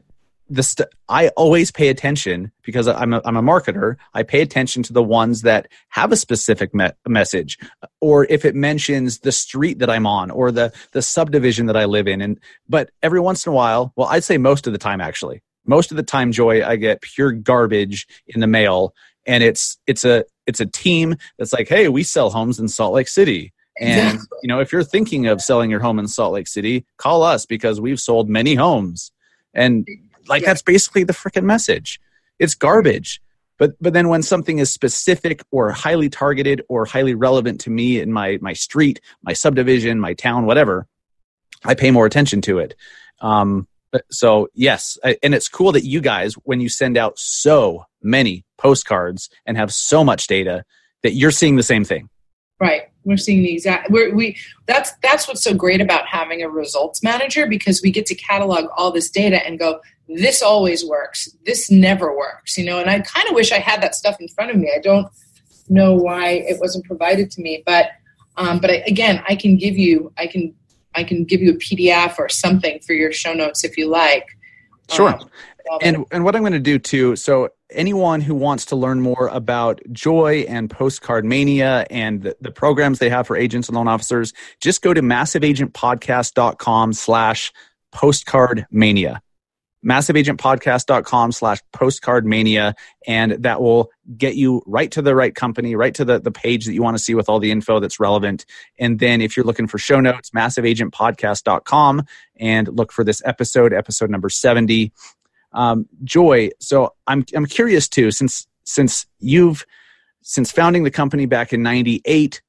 the st- I always pay attention because I'm a, I'm a marketer. I pay attention to the ones that have a specific me- message, or if it mentions the street that I'm on or the the subdivision that I live in. And but every once in a while, well, I'd say most of the time actually, most of the time, Joy, I get pure garbage in the mail, and it's it's a it's a team that's like, hey, we sell homes in Salt Lake City. And you know, if you're thinking of selling your home in Salt Lake City, call us because we've sold many homes. And like Yeah. that's basically the freaking message. It's garbage. But but then when something is specific or highly targeted or highly relevant to me in my my street, my subdivision, my town, whatever, I pay more attention to it. Um, so yes, and it's cool that you guys, when you send out so many postcards and have so much data, that you're seeing the same thing. Right. We're seeing the exact we're, we that's that's what's so great about having a results manager because we get to catalog all this data and go this always works. This never works, you know, and I kind of wish I had that stuff in front of me. I don't know why it wasn't provided to me, but um, but I, again, I can give you I can I can give you a PDF or something for your show notes if you like. Sure. Um, and and what I'm going to do too. So anyone who wants to learn more about Joy and Postcard Mania and the, the programs they have for agents and loan officers, just go to massiveagentpodcast.com slash postcard mania. Massiveagentpodcast.com slash postcard mania. And that will get you right to the right company, right to the, the page that you want to see with all the info that's relevant. And then if you're looking for show notes, massiveagentpodcast.com and look for this episode, episode number 70 um, joy so i'm i'm curious too since since you've since founding the company back in 98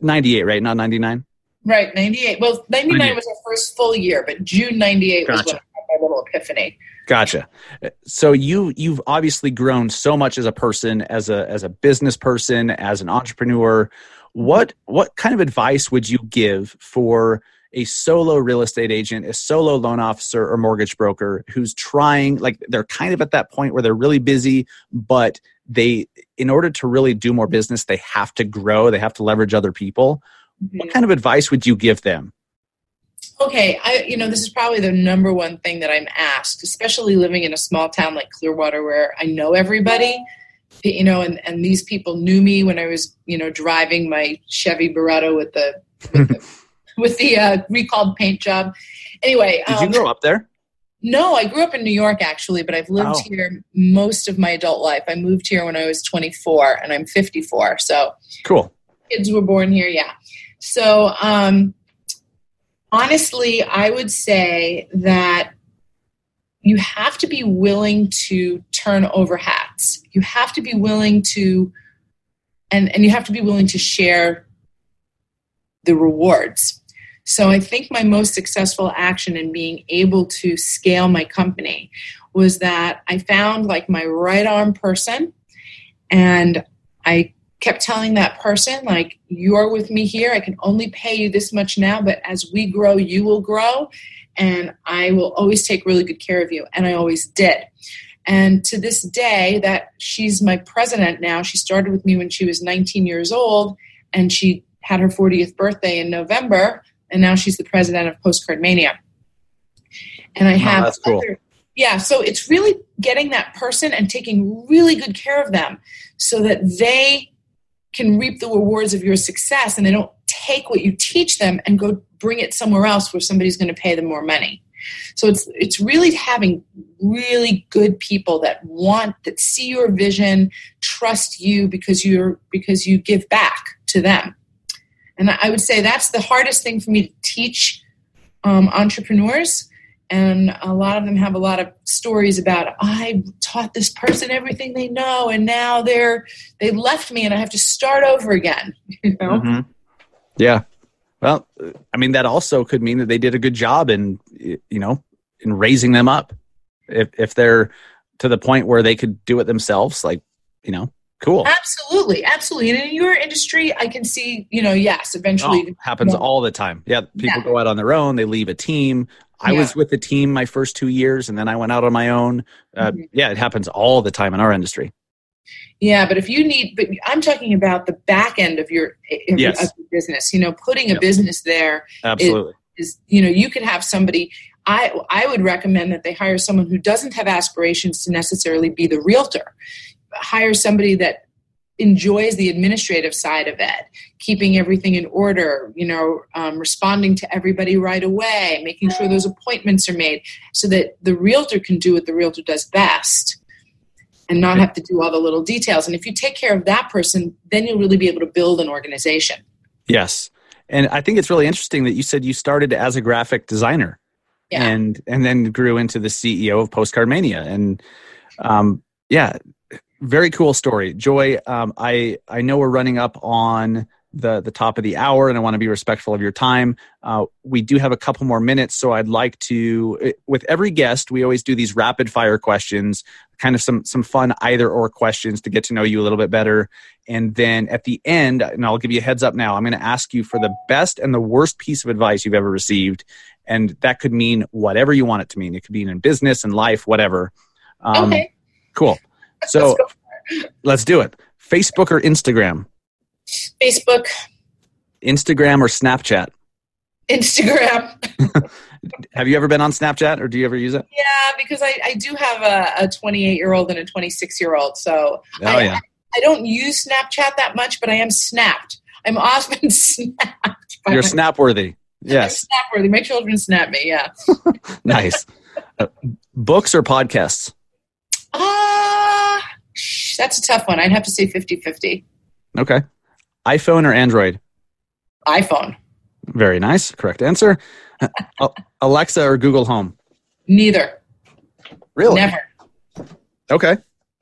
98 right not 99 Right, 98. Well, 99 98. was our first full year, but June 98 was when Gotcha. I had my little epiphany. gotcha so you you've obviously grown so much as a person as a as a business person as an entrepreneur what what kind of advice would you give for a solo real estate agent, a solo loan officer or mortgage broker who's trying like they're kind of at that point where they're really busy but they in order to really do more business they have to grow, they have to leverage other people. What mm-hmm. kind of advice would you give them? Okay, I you know this is probably the number one thing that I'm asked, especially living in a small town like Clearwater where I know everybody. You know, and, and these people knew me when I was, you know, driving my Chevy Beretta with the with the, with the uh, recalled paint job. Anyway, Did um, you grow up there? No, I grew up in New York actually, but I've lived Oh. here most of my adult life. I moved here when I was 24 and I'm 54. So Cool. kids were born here, yeah. So um, honestly, I would say that you have to be willing to turn over hats. You have to be willing to, and, and you have to be willing to share the rewards. So I think my most successful action in being able to scale my company was that I found like my right arm person and I kept telling that person like you're with me here. I can only pay you this much now but as we grow you will grow and i will always take really good care of you. And i always did. And to this day that she's my president now. She started with me when she was 19 years old and she had her 40th birthday in november and now she's the president of postcard mania. And i have that's cool. other- yeah so it's really getting that person and taking really good care of them so that they can reap the rewards of your success and they don't take what you teach them and go bring it somewhere else where somebody's going to pay them more money. So it's it's really having really good people that want that see your vision trust you because you're because you give back to them. And i would say that's the hardest thing for me to teach um, entrepreneurs and a lot of them have a lot of stories about i taught this person everything they know and now they're they left me and i have to start over again you know Mhm. Yeah. Well, I mean, that also could mean that they did a good job in, you know, in raising them up. If if they're to the point where they could do it themselves, like, you know, cool. absolutely absolutely and in your industry i can see you know yes eventually Oh, happens Yeah. all the time. Yeah, people Yeah. go out on their own. They leave a team. I Yeah. was with the team my first two years, and then I went out on my own. Uh, Mhm. Yeah, it happens all the time in our industry. Yeah, but if you need, but I'm talking about the back end of your, of Yes. of your business. You know, putting a Yep. business there Absolutely. is, you know, you could have somebody. I I would recommend that they hire someone who doesn't have aspirations to necessarily be the realtor. Hire somebody that enjoys the administrative side of it, keeping everything in order. You know, um, responding to everybody right away, making sure those appointments are made, so that the realtor can do what the realtor does best and not have to do all the little details. And if you take care of that person, then you'll really be able to build an organization. Yes. And I think it's really interesting that you said you started as a graphic designer Yeah. and and then grew into the CEO of Postcard Mania. And um, yeah, very cool story. Joy, um, I I know we're running up on the the top of the hour and I want to be respectful of your time. Uh, we do have a couple more minutes, so I'd like to eh, with every guest, we always do these rapid fire questions, kind of some some fun either or questions to get to know you a little bit better. And then at the end, and I'll give you a heads up now, I'm going to ask you for the best and the worst piece of advice you've ever received. And that could mean whatever you want it to mean. It could be in business and life, whatever. Um, okay. Cool. So Let's let's do it. Facebook or Instagram? Facebook, Instagram or Snapchat? Instagram. Have you ever been on Snapchat or do you ever use it? Yeah, because I, I do have a, a 28 year old and a 26 year old. So Oh, I, yeah. I don't use Snapchat that much, but I am snapped. I'm often snapped. by You're snap worthy. Yes. snap worthy. My children snap me. Yeah. nice. Uh, books or podcasts? Sh- that's a tough one. I'd have to say 50 50. Okay. iPhone or Android? iPhone. Very nice. Correct answer. Uh, Alexa or Google Home? Neither. Really? Never. Okay.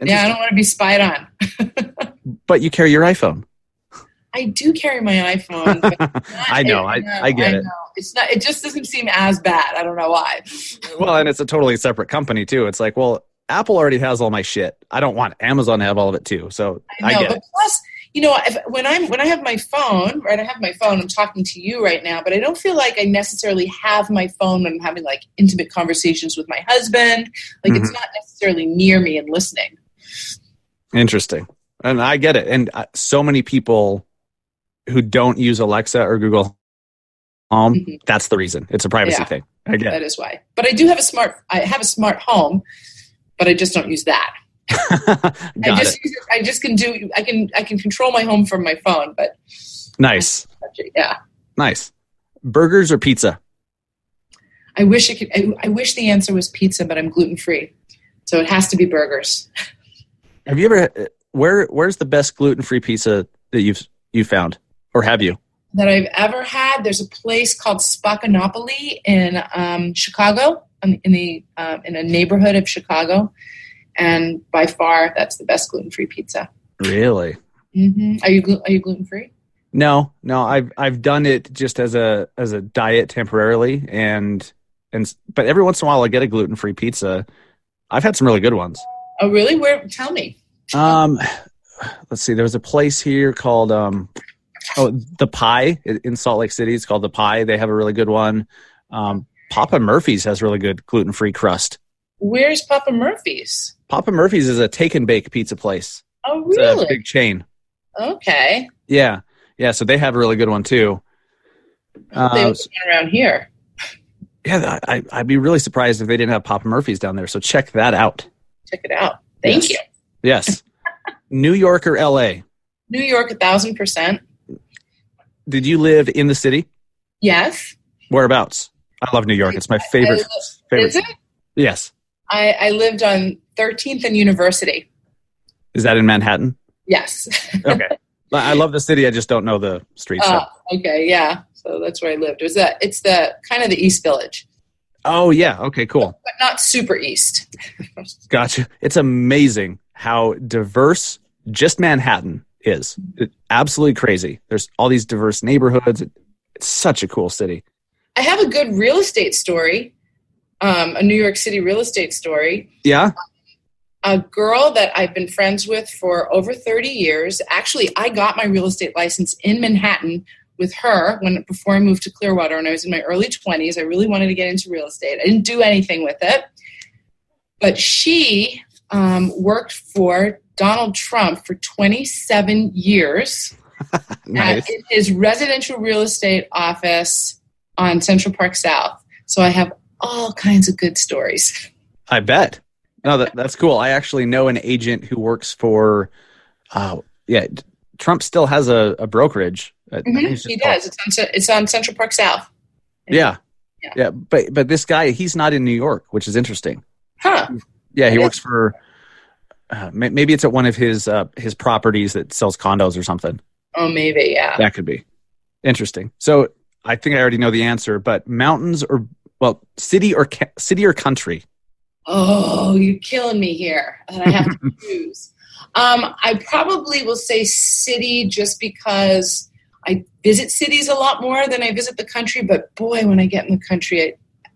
Yeah, I don't want to be spied on. But you carry your iPhone. I do carry my iPhone. But I know. I, I get it. know. It's not. It just doesn't seem as bad. I don't know why. Well, and it's a totally separate company too. It's like, well, Apple already has all my shit. I don't want Amazon to have all of it too. So I, I get but it. plus, you know, if, when I'm when I have my phone, right? I have my phone. I'm talking to you right now, but I don't feel like I necessarily have my phone when I'm having like intimate conversations with my husband. Like Mm-hmm. it's not necessarily near me and listening. Interesting. And I get it. And uh, so many people who don't use Alexa or Google Home, Mhm. that's the reason. It's a privacy Yeah. thing. I get That is why. But I do have a smart. I have a smart home, but I just don't use that. I just use it- I just can do. I can I can control my home from my phone, but Nice. yeah. Nice. Burgers or pizza? I wish it could. I, I wish the answer was pizza, but I'm gluten free, so it has to be burgers. Have you ever? Where Where's the best gluten free pizza that you've you found, or have you? that I've ever had. There's a place called Spacca Napoli in um, Chicago, in in the uh, in a neighborhood of Chicago, and by far that's the best gluten free pizza. Really? hmm Are you are you gluten free? No, no. I've I've done it just as a as a diet temporarily, and and but every once in a while I get a gluten free pizza. I've had some really good ones. Oh, really? Where? Tell me. Um, let's see. There was a place here called um, oh, the Pie in Salt Lake City. It's called the Pie. They have a really good one. Um, Papa Murphy's has really good gluten free crust. Where's Papa Murphy's? Papa Murphy's is a take and bake pizza place. Oh, It's really? a big chain. okay. Yeah, yeah. So they have a really good one too. they um, went around here. yeah, I, I'd be really surprised if they didn't have Papa Murphy's down there. So check that out. Check it out. Thank Yes. you. Yes. New York or LA? New York, a thousand percent. Did you live in the city? Yes. Whereabouts? I love New York. It's my favorite. Favorite. Is it? Yes. I, I lived on 13th and University. Is that in Manhattan? Yes. Okay. I love the city. I just don't know the streets. so- Oh, okay, yeah. So that's where I lived. It was the it's the kind of the East Village, Oh yeah. Okay. Cool. but not super East. Gotcha. It's amazing how diverse just Manhattan is. It, absolutely crazy. There's all these diverse neighborhoods. It, it's such a cool city. I have a good real estate story, um, a New York City real estate story. Yeah. A girl that I've been friends with for over 30 years. Actually, I got my real estate license in Manhattan with her when before I moved to Clearwater, and I was in my early 20s. I really wanted to get into real estate. I didn't do anything with it, but she um, worked for Donald Trump for 27 years. Nice. at, in his residential real estate office on Central Park South. So I have all kinds of good stories. I bet. No, that, that's cool. I actually know an agent who works for, uh, yeah, Trump still has a, a brokerage. I think it's Mm-hmm. He does. It's on, it's on Central Park South. Yeah. Yeah. yeah. But, but this guy, he's not in New York, which is interesting. Huh. Yeah. He works for, uh, maybe it's at one of his, uh, his properties that sells condos or something. Oh, maybe. Yeah. That could be interesting. So I think I already know the answer, but mountains or, well, city or, ca- city or country? Oh, you're killing me here. And I have to choose. Um, I probably will say city just because I visit cities a lot more than I visit the country. But boy, when I get in the country,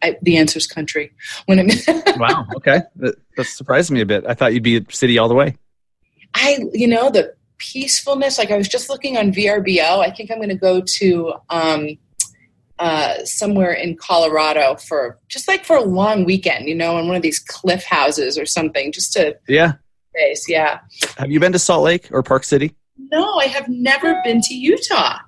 I, I, the answer is country. When I'm Wow. Okay. That, that surprised me a bit. I thought you'd be city all the way. I, you know, the peacefulness. Like I was just looking on VRBO. I think I'm going to go to um, uh, somewhere in Colorado for just like for a long weekend. You know, in one of these cliff houses or something, just to Yeah. base. Yeah. Have you been to Salt Lake or Park City? No, I have never been to Utah.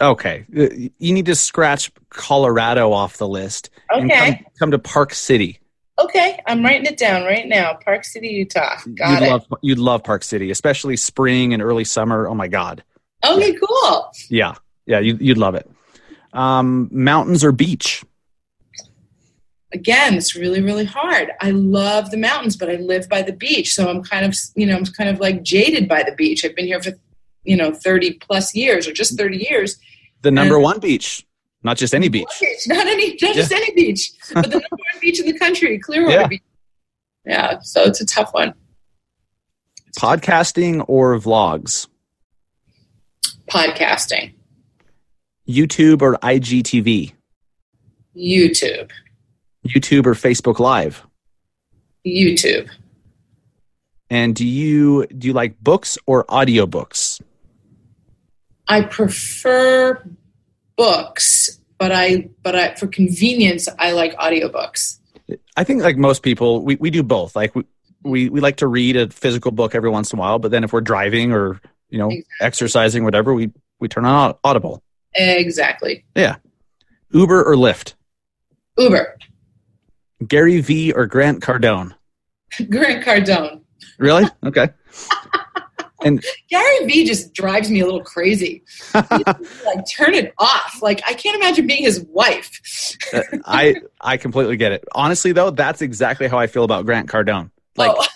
Okay. You need to scratch Colorado off the list and Okay. come, come to Park City. Okay, I'm writing it down right now. Park City, Utah. Got you'd it. love you'd love Park City, especially spring and early summer. Oh my god. okay, cool. Yeah. Yeah, you you'd love it. Um, mountains or beach? Again, it's really, really hard. I love the mountains, but I live by the beach, so I'm kind of, you know, I'm kind of like jaded by the beach. I've been here for, you know, 30 plus years, or just 30 years. The number Uh, one beach, not just any beach. Not any, not just any beach, but the number one beach in the country, Clearwater Yeah. Beach. Yeah, so it's a tough one. Podcasting or vlogs? Podcasting, YouTube or IGTV? YouTube, YouTube or Facebook Live? YouTube. And do you do you like books or audiobooks? I prefer books, but I but I for convenience I like audiobooks. I think like most people, we, we do both. Like we, we we like to read a physical book every once in a while, but then if we're driving or you know Exactly. exercising, whatever, we we turn on Audible. Exactly. Yeah. Uber or Lyft? Uber. Gary V or Grant Cardone? Grant Cardone. Really? Okay. And Gary Vee just drives me a little crazy. like turn it off. Like I can't imagine being his wife. uh, I I completely get it. Honestly though, that's exactly how I feel about Grant Cardone. Like Oh.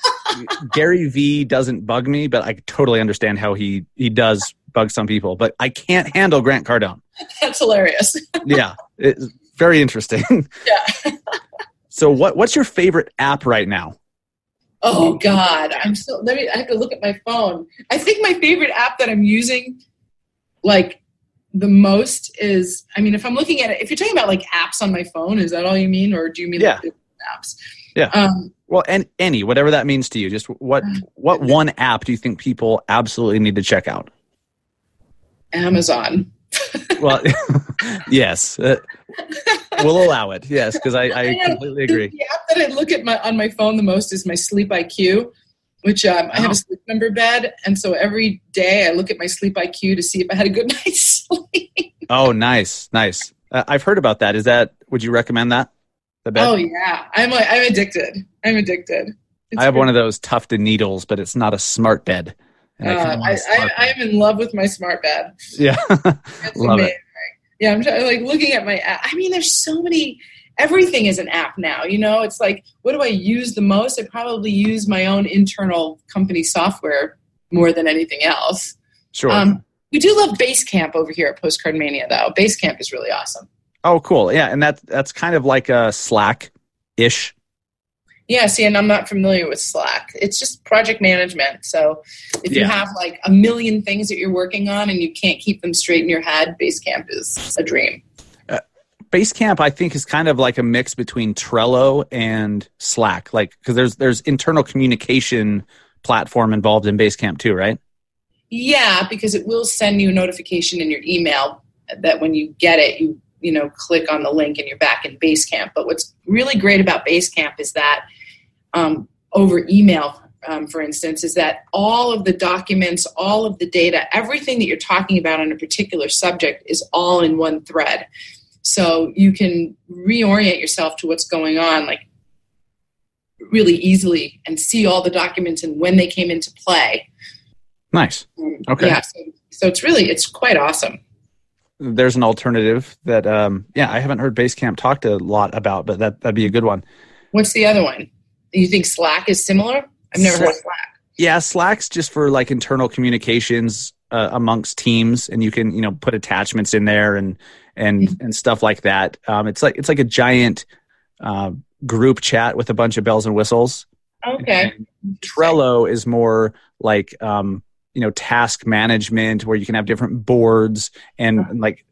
Gary Vee doesn't bug me, but I totally understand how he he does bug some people. But I can't handle Grant Cardone. That's hilarious. Yeah, it's very interesting. Yeah. so what what's your favorite app right now? Oh God, I'm so. Let me. I have to look at my phone. I think my favorite app that I'm using, like the most, is. I mean, if I'm looking at it, if you're talking about like apps on my phone, is that all you mean, or do you mean Yeah. like apps? Yeah. Um, Well, and any whatever that means to you. Just what what one app do you think people absolutely need to check out? Amazon. Well, yes, uh, we'll allow it. Yes, because I, I completely agree. The app that I look at my on my phone the most is my Sleep IQ, which um, I have a sleep number bed, and so every day I look at my Sleep IQ to see if I had a good night's sleep. Oh, nice, nice. Uh, I've heard about that. Is that? Would you recommend that? The bed. Oh yeah, I'm like I'm addicted. I'm addicted. It's I have great. one of those Tuft & Needles, but it's not a smart bed. And I kinda Uh, I, I. I'm in love with my smart bed. yeah, It's Love it. Yeah, I'm trying, like looking at my app. I mean, there's so many. Everything is an app now. You know, it's like, what do I use the most? I probably use my own internal company software more than anything else. sure. Um, we do love Basecamp over here at Postcard Mania, though. Basecamp is really awesome. Oh, cool. Yeah, and that that's kind of like a Slack ish. Yeah, see, and I'm not familiar with Slack. It's just project management. So if you have like a million things that you're working on and you can't keep them straight in your head, Basecamp is a dream. Uh, Basecamp, I think, is kind of like a mix between Trello and Slack, like because there's there's internal communication platform involved in Basecamp too, right? Yeah, because it will send you a notification in your email that when you get it, you you know click on the link and you're back in Basecamp. But what's really great about Basecamp is that um, over email, um, for instance, is that all of the documents, all of the data, everything that you're talking about on a particular subject is all in one thread. So you can reorient yourself to what's going on, like really easily, and see all the documents and when they came into play. Nice. Okay. Yeah, so, so it's really it's quite awesome. There's an alternative that, um, yeah, I haven't heard Basecamp talked a lot about, but that that'd be a good one. What's the other one? You think Slack is similar? I've never heard of Slack- Slack. Yeah, Slack's just for like internal communications uh, amongst teams, and you can you know put attachments in there and and and stuff like that. Um, it's like it's like a giant uh, group chat with a bunch of bells and whistles. Okay. And Trello is more like um, you know task management where you can have different boards and, and like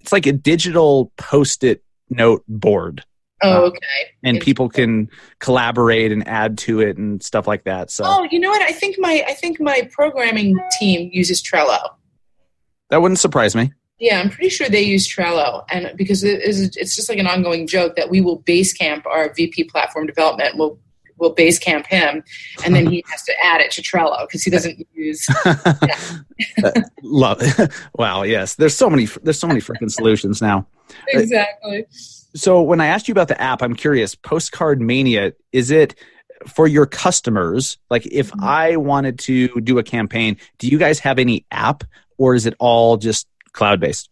it's like a digital post-it note board Oh, um, okay. and people can collaborate and add to it and stuff like that so Oh, you know what? I think my I think my programming team uses Trello. that wouldn't surprise me Yeah, I'm pretty sure they use Trello, and because it is, it's just like an ongoing joke that we will base camp our VP platform development. We'll we'll base camp him, and then he has to add it to Trello because he doesn't use. love it wow yes there's so many there's so many freaking solutions now exactly. so when i asked you about the app i'm curious postcard mania is it for your customers like if Mm-hmm. i wanted to do a campaign do you guys have any app or is it all just cloud based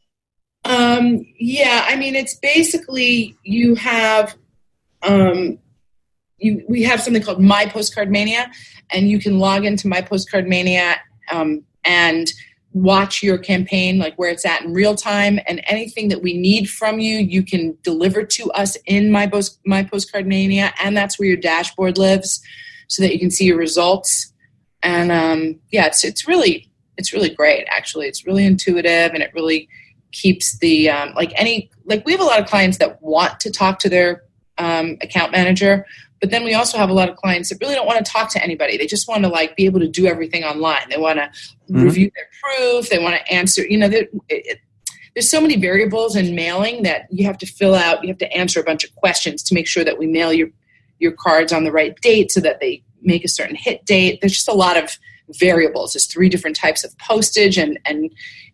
Um, yeah, I mean, it's basically you have, um, you we have something called My Postcard Mania, and you can log into My Postcard Mania um, and watch your campaign, like where it's at in real time, and anything that we need from you, you can deliver to us in My Post My Postcard Mania, and that's where your dashboard lives, so that you can see your results. And um, yeah, it's it's really it's really great. Actually, it's really intuitive, and it really keeps the um, like any like we have a lot of clients that want to talk to their um, account manager but then we also have a lot of clients that really don't want to talk to anybody. They just want to like be able to do everything online. They want to Mhm. review their proof. They want to answer you know it, it, there's so many variables in mailing that you have to fill out. You have to answer a bunch of questions to make sure that we mail your your cards on the right date so that they make a certain hit date. There's just a lot of variables. There's three different types of postage and and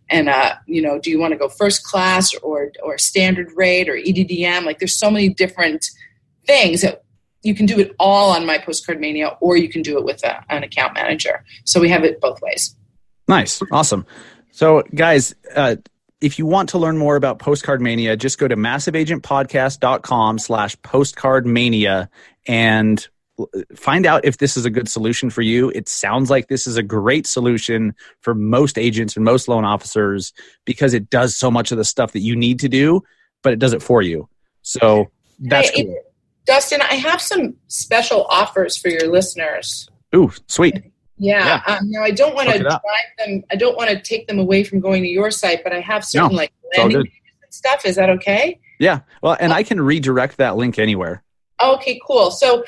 and uh, you know do you want to go first class or or standard rate or eddm like there's so many different things that you can do it all on my postcard mania or you can do it with a, an account manager so we have it both ways Nice. Awesome. So, guys, uh, if you want to learn more about Postcard Mania, just go to massiveagentpodcast.com slash postcardmania and find out if this is a good solution for you. It sounds like this is a great solution for most agents and most loan officers because it does so much of the stuff that you need to do, but it does it for you. So that's Hey, cool. Dustin i have some special offers for your listeners Ooh, sweet. yeah, Um, now i don't want to drive them i don't want to take them away from going to your site but i have certain No, like landing pages and stuff is that okay Yeah. Well, and I can redirect that link anywhere. Okay, cool. So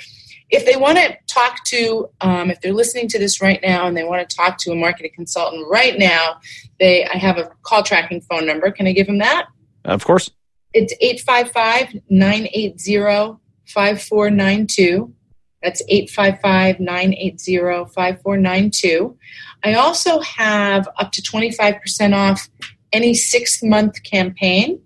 if they want to talk to, um, if they're listening to this right now and they want to talk to a marketing consultant right now, they I have a call tracking phone number. Can I give them that? Of course. It's 855-980-5492. That's 855-980-5492. I also have up to 25% off any six month campaign.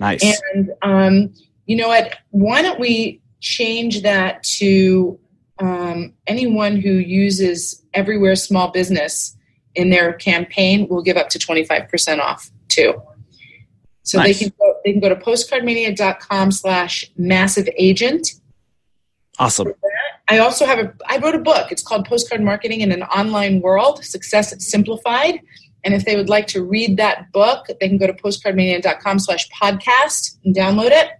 Nice. And um, you know what? Why don't we change that to um, anyone who uses Everywhere Small Business in their campaign will give up to 25% off too. So Nice. they can go, they can go to postcardmania.com slash massive agent. awesome. I also have a I wrote a book. It's called Postcard Marketing in an Online World: Success Simplified. And if they would like to read that book, they can go to postcardmania.com slash podcast and download it.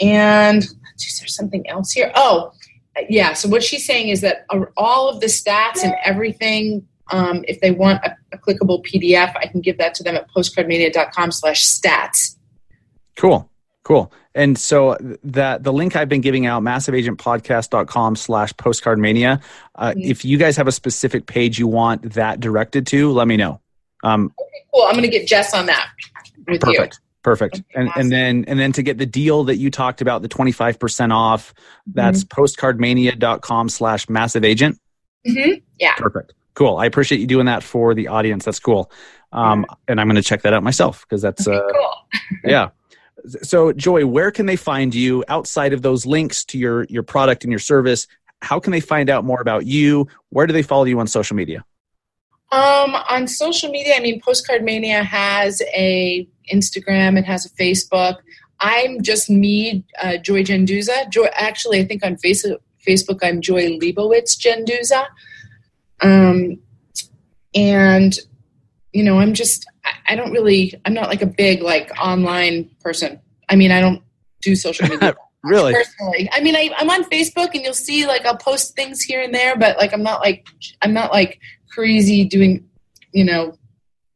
And is there something else here? Oh, yeah. So what she's saying is that all of the stats and everything, um, if they want a, a clickable PDF, I can give that to them at postcardmania.com slash stats. Cool. Cool. And so that the link I've been giving out, massiveagentpodcast.com slash postcardmania. Uh, Mhm. If you guys have a specific page you want that directed to, let me know. Um, Cool. I'm going to get Jess on that with you. perfect. Perfect. Okay, And awesome. and then and then to get the deal that you talked about, the 25% off, that's Mm-hmm. postcardmania.com slash massive agent. hmm Yeah. Perfect. Cool. I appreciate you doing that for the audience. That's cool. Um, and I'm going to check that out myself because that's uh, cool. yeah. So, Joy, where can they find you outside of those links to your your product and your service? How can they find out more about you? Where do they follow you on social media? Um, on social media, I mean, Postcard Mania has a Instagram, it has a Facebook. I'm just me, uh, Joy Gendusa. Joy, actually, I think on Facebook, Facebook, I'm Joy Leibowitz Gendusa. Um, and you know, I'm just, I, don't really, I'm not like a big like online person. I mean, I don't do social media Really? personally. I mean, I, I'm on Facebook, and you'll see like I'll post things here and there, but like I'm not like I'm not like crazy doing, you know,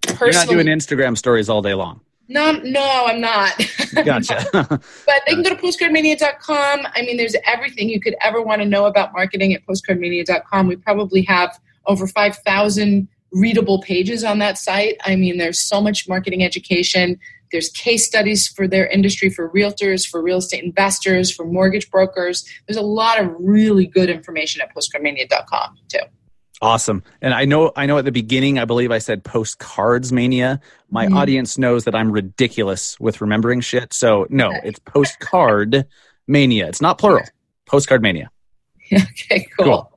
You're not personally. doing Instagram stories all day long. no, no, I'm not. Gotcha. but they can go to postcardmania.com. I mean, there's everything you could ever want to know about marketing at postcardmania.com. We probably have over 5,000 readable pages on that site. I mean, there's so much marketing education. There's case studies for their industry, for realtors, for real estate investors, for mortgage brokers. There's a lot of really good information at postcardmania.com too. Awesome. And I know I know at the beginning I believe I said postcards mania. My Mhm. audience knows that I'm ridiculous with remembering shit. So no, it's postcard mania. It's not plural. Postcard mania. okay, cool. Cool.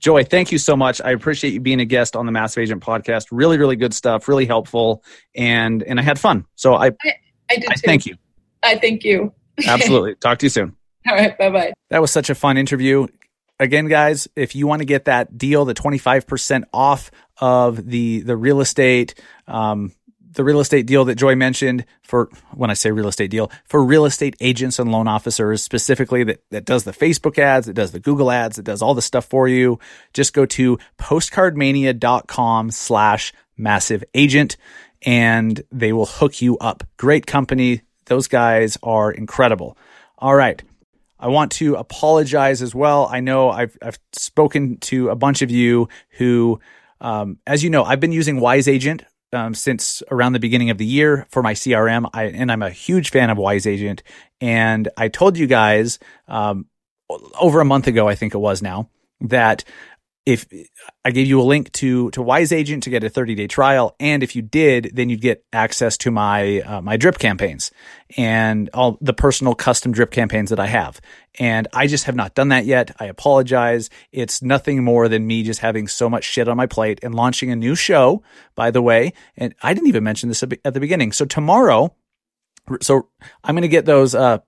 Joy, thank you so much. I appreciate you being a guest on the Massive Agent podcast. Really, really good stuff, really helpful, and and I had fun. So I, I did I too. thank you. I thank you. Absolutely. Talk to you soon. All right, bye bye. That was such a fun interview. Again, guys, if you want to get that deal, the 25% off of the the real estate um the real estate deal that Joy mentioned for when I say real estate deal for real estate agents and loan officers specifically that, that does the Facebook ads, it does the Google ads, it does all the stuff for you. Just go to postcardmania.com slash massive agent and they will hook you up. Great company. Those guys are incredible. All right. I want to apologize as well. I know I've, I've spoken to a bunch of you who, um, as you know, I've been using Wise Agent um, since around the beginning of the year for my CRM, I, and I'm a huge fan of Wise Agent. And I told you guys um, over a month ago, I think it was now, that if I gave you a link to to Wise Agent to get a 30 day trial, and if you did, then you'd get access to my uh, my drip campaigns and all the personal custom drip campaigns that I have. And I just have not done that yet. I apologize. It's nothing more than me just having so much shit on my plate and launching a new show. By the way, and I didn't even mention this at the beginning. So tomorrow, so I'm going to get those uh,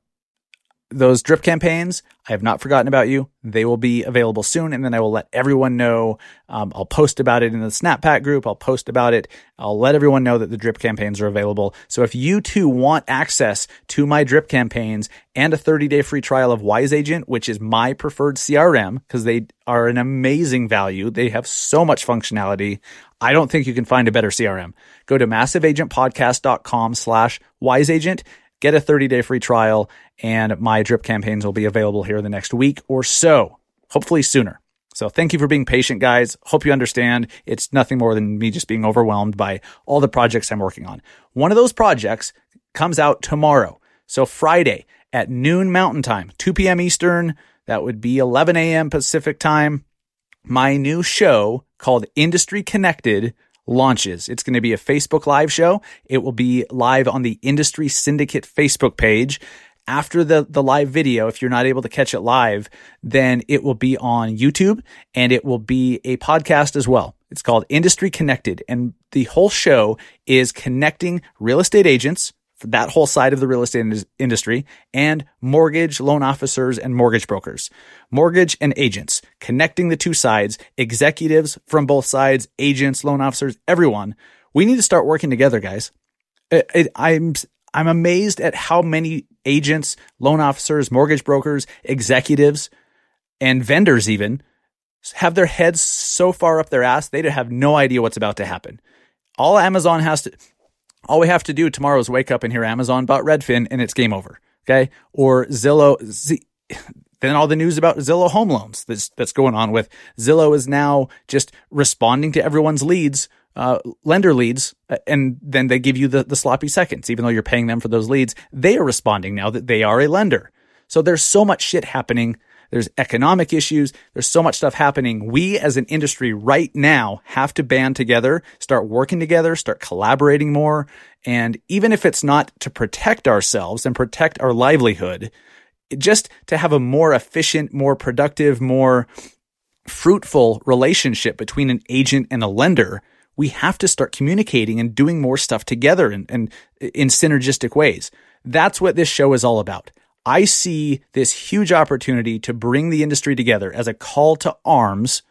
those drip campaigns, I have not forgotten about you. They will be available soon, and then I will let everyone know. Um, I'll post about it in the Snap Pack group. I'll post about it. I'll let everyone know that the drip campaigns are available. So if you too want access to my drip campaigns and a 30 day free trial of Wise Agent, which is my preferred CRM because they are an amazing value, they have so much functionality. I don't think you can find a better CRM. Go to massiveagentpodcast.com slash wiseagent get a 30 day free trial, and my drip campaigns will be available here the next week or so, hopefully sooner. So thank you for being patient, guys. Hope you understand. It's nothing more than me just being overwhelmed by all the projects I'm working on. One of those projects comes out tomorrow. So Friday at noon Mountain Time, 2 p.m. Eastern. That would be 11 a.m. Pacific Time. My new show called Industry Connected launches. It's going to be a Facebook Live show. It will be live on the Industry Syndicate Facebook page. After the, the live video, if you're not able to catch it live, then it will be on YouTube and it will be a podcast as well. It's called Industry Connected. And the whole show is connecting real estate agents, that whole side of the real estate industry and mortgage loan officers and mortgage brokers, mortgage and agents, connecting the two sides, executives from both sides, agents, loan officers, everyone. We need to start working together, guys. I'm I'm amazed at how many agents, loan officers, mortgage brokers, executives, and vendors even have their heads so far up their ass they have no idea what's about to happen. All Amazon has to all we have to do tomorrow is wake up and hear Amazon bought Redfin and it's game over. Okay. Or Zillow. Z- then all the news about Zillow home loans that's, that's going on with Zillow is now just responding to everyone's leads, uh, lender leads. Uh, and then they give you the, the sloppy seconds, even though you're paying them for those leads. They are responding now that they are a lender. So there's so much shit happening there's economic issues. There's so much stuff happening. We as an industry right now have to band together, start working together, start collaborating more. And even if it's not to protect ourselves and protect our livelihood, just to have a more efficient, more productive, more fruitful relationship between an agent and a lender, we have to start communicating and doing more stuff together and, and in synergistic ways. That's what this show is all about. I see this huge opportunity to bring the industry together as a call to arms,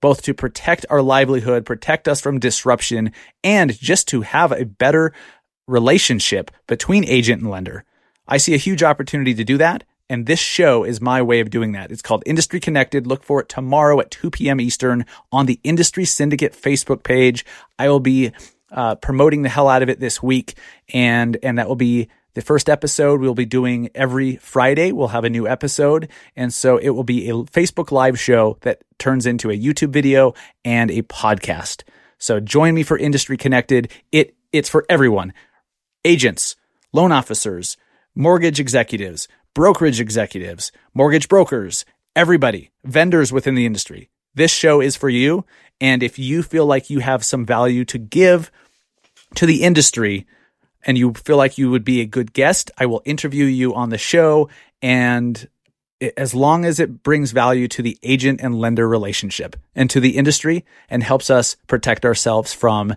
both to protect our livelihood, protect us from disruption, and just to have a better relationship between agent and lender. I see a huge opportunity to do that. And this show is my way of doing that. It's called Industry Connected. Look for it tomorrow at 2 p.m. Eastern on the Industry Syndicate Facebook page. I will be uh, promoting the hell out of it this week, and and that will be the first episode we'll be doing every Friday. We'll have a new episode. And so it will be a Facebook live show that turns into a YouTube video and a podcast. So join me for Industry Connected. It, it's for everyone. Agents, loan officers, mortgage executives, brokerage executives, mortgage brokers, everybody, vendors within the industry. This show is for you. And if you feel like you have some value to give to the industry, and you feel like you would be a good guest, I will interview you on the show. And as long as it brings value to the agent and lender relationship and to the industry and helps us protect ourselves from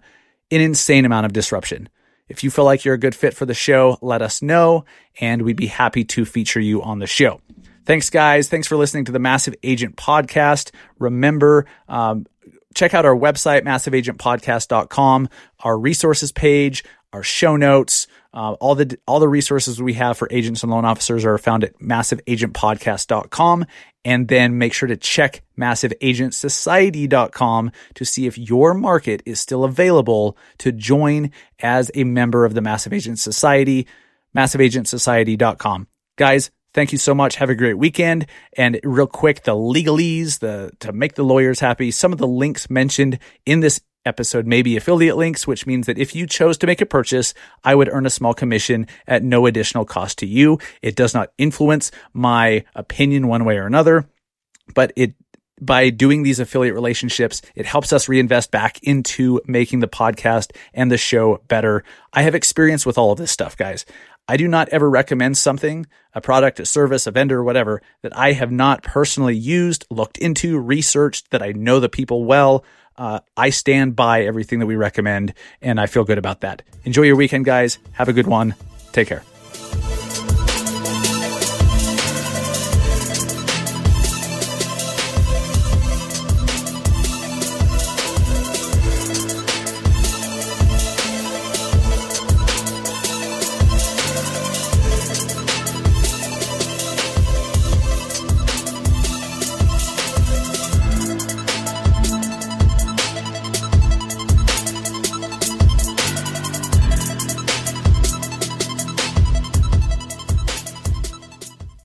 an insane amount of disruption. If you feel like you're a good fit for the show, let us know and we'd be happy to feature you on the show. Thanks, guys. Thanks for listening to the Massive Agent Podcast. Remember, um, check out our website, massiveagentpodcast.com, our resources page, our show notes, uh, all the all the resources we have for agents and loan officers are found at massiveagentpodcast.com. And then make sure to check massiveagentsociety.com to see if your market is still available to join as a member of the Massive Agent Society, massiveagentsociety.com. Guys, thank you so much. Have a great weekend. And real quick, the legalese, the to make the lawyers happy, some of the links mentioned in this episode may be affiliate links, which means that if you chose to make a purchase, I would earn a small commission at no additional cost to you. It does not influence my opinion one way or another, but it by doing these affiliate relationships, it helps us reinvest back into making the podcast and the show better. I have experience with all of this stuff, guys. I do not ever recommend something, a product, a service, a vendor, whatever, that I have not personally used, looked into, researched, that I know the people well. Uh, I stand by everything that we recommend, and I feel good about that. Enjoy your weekend, guys. Have a good one. Take care.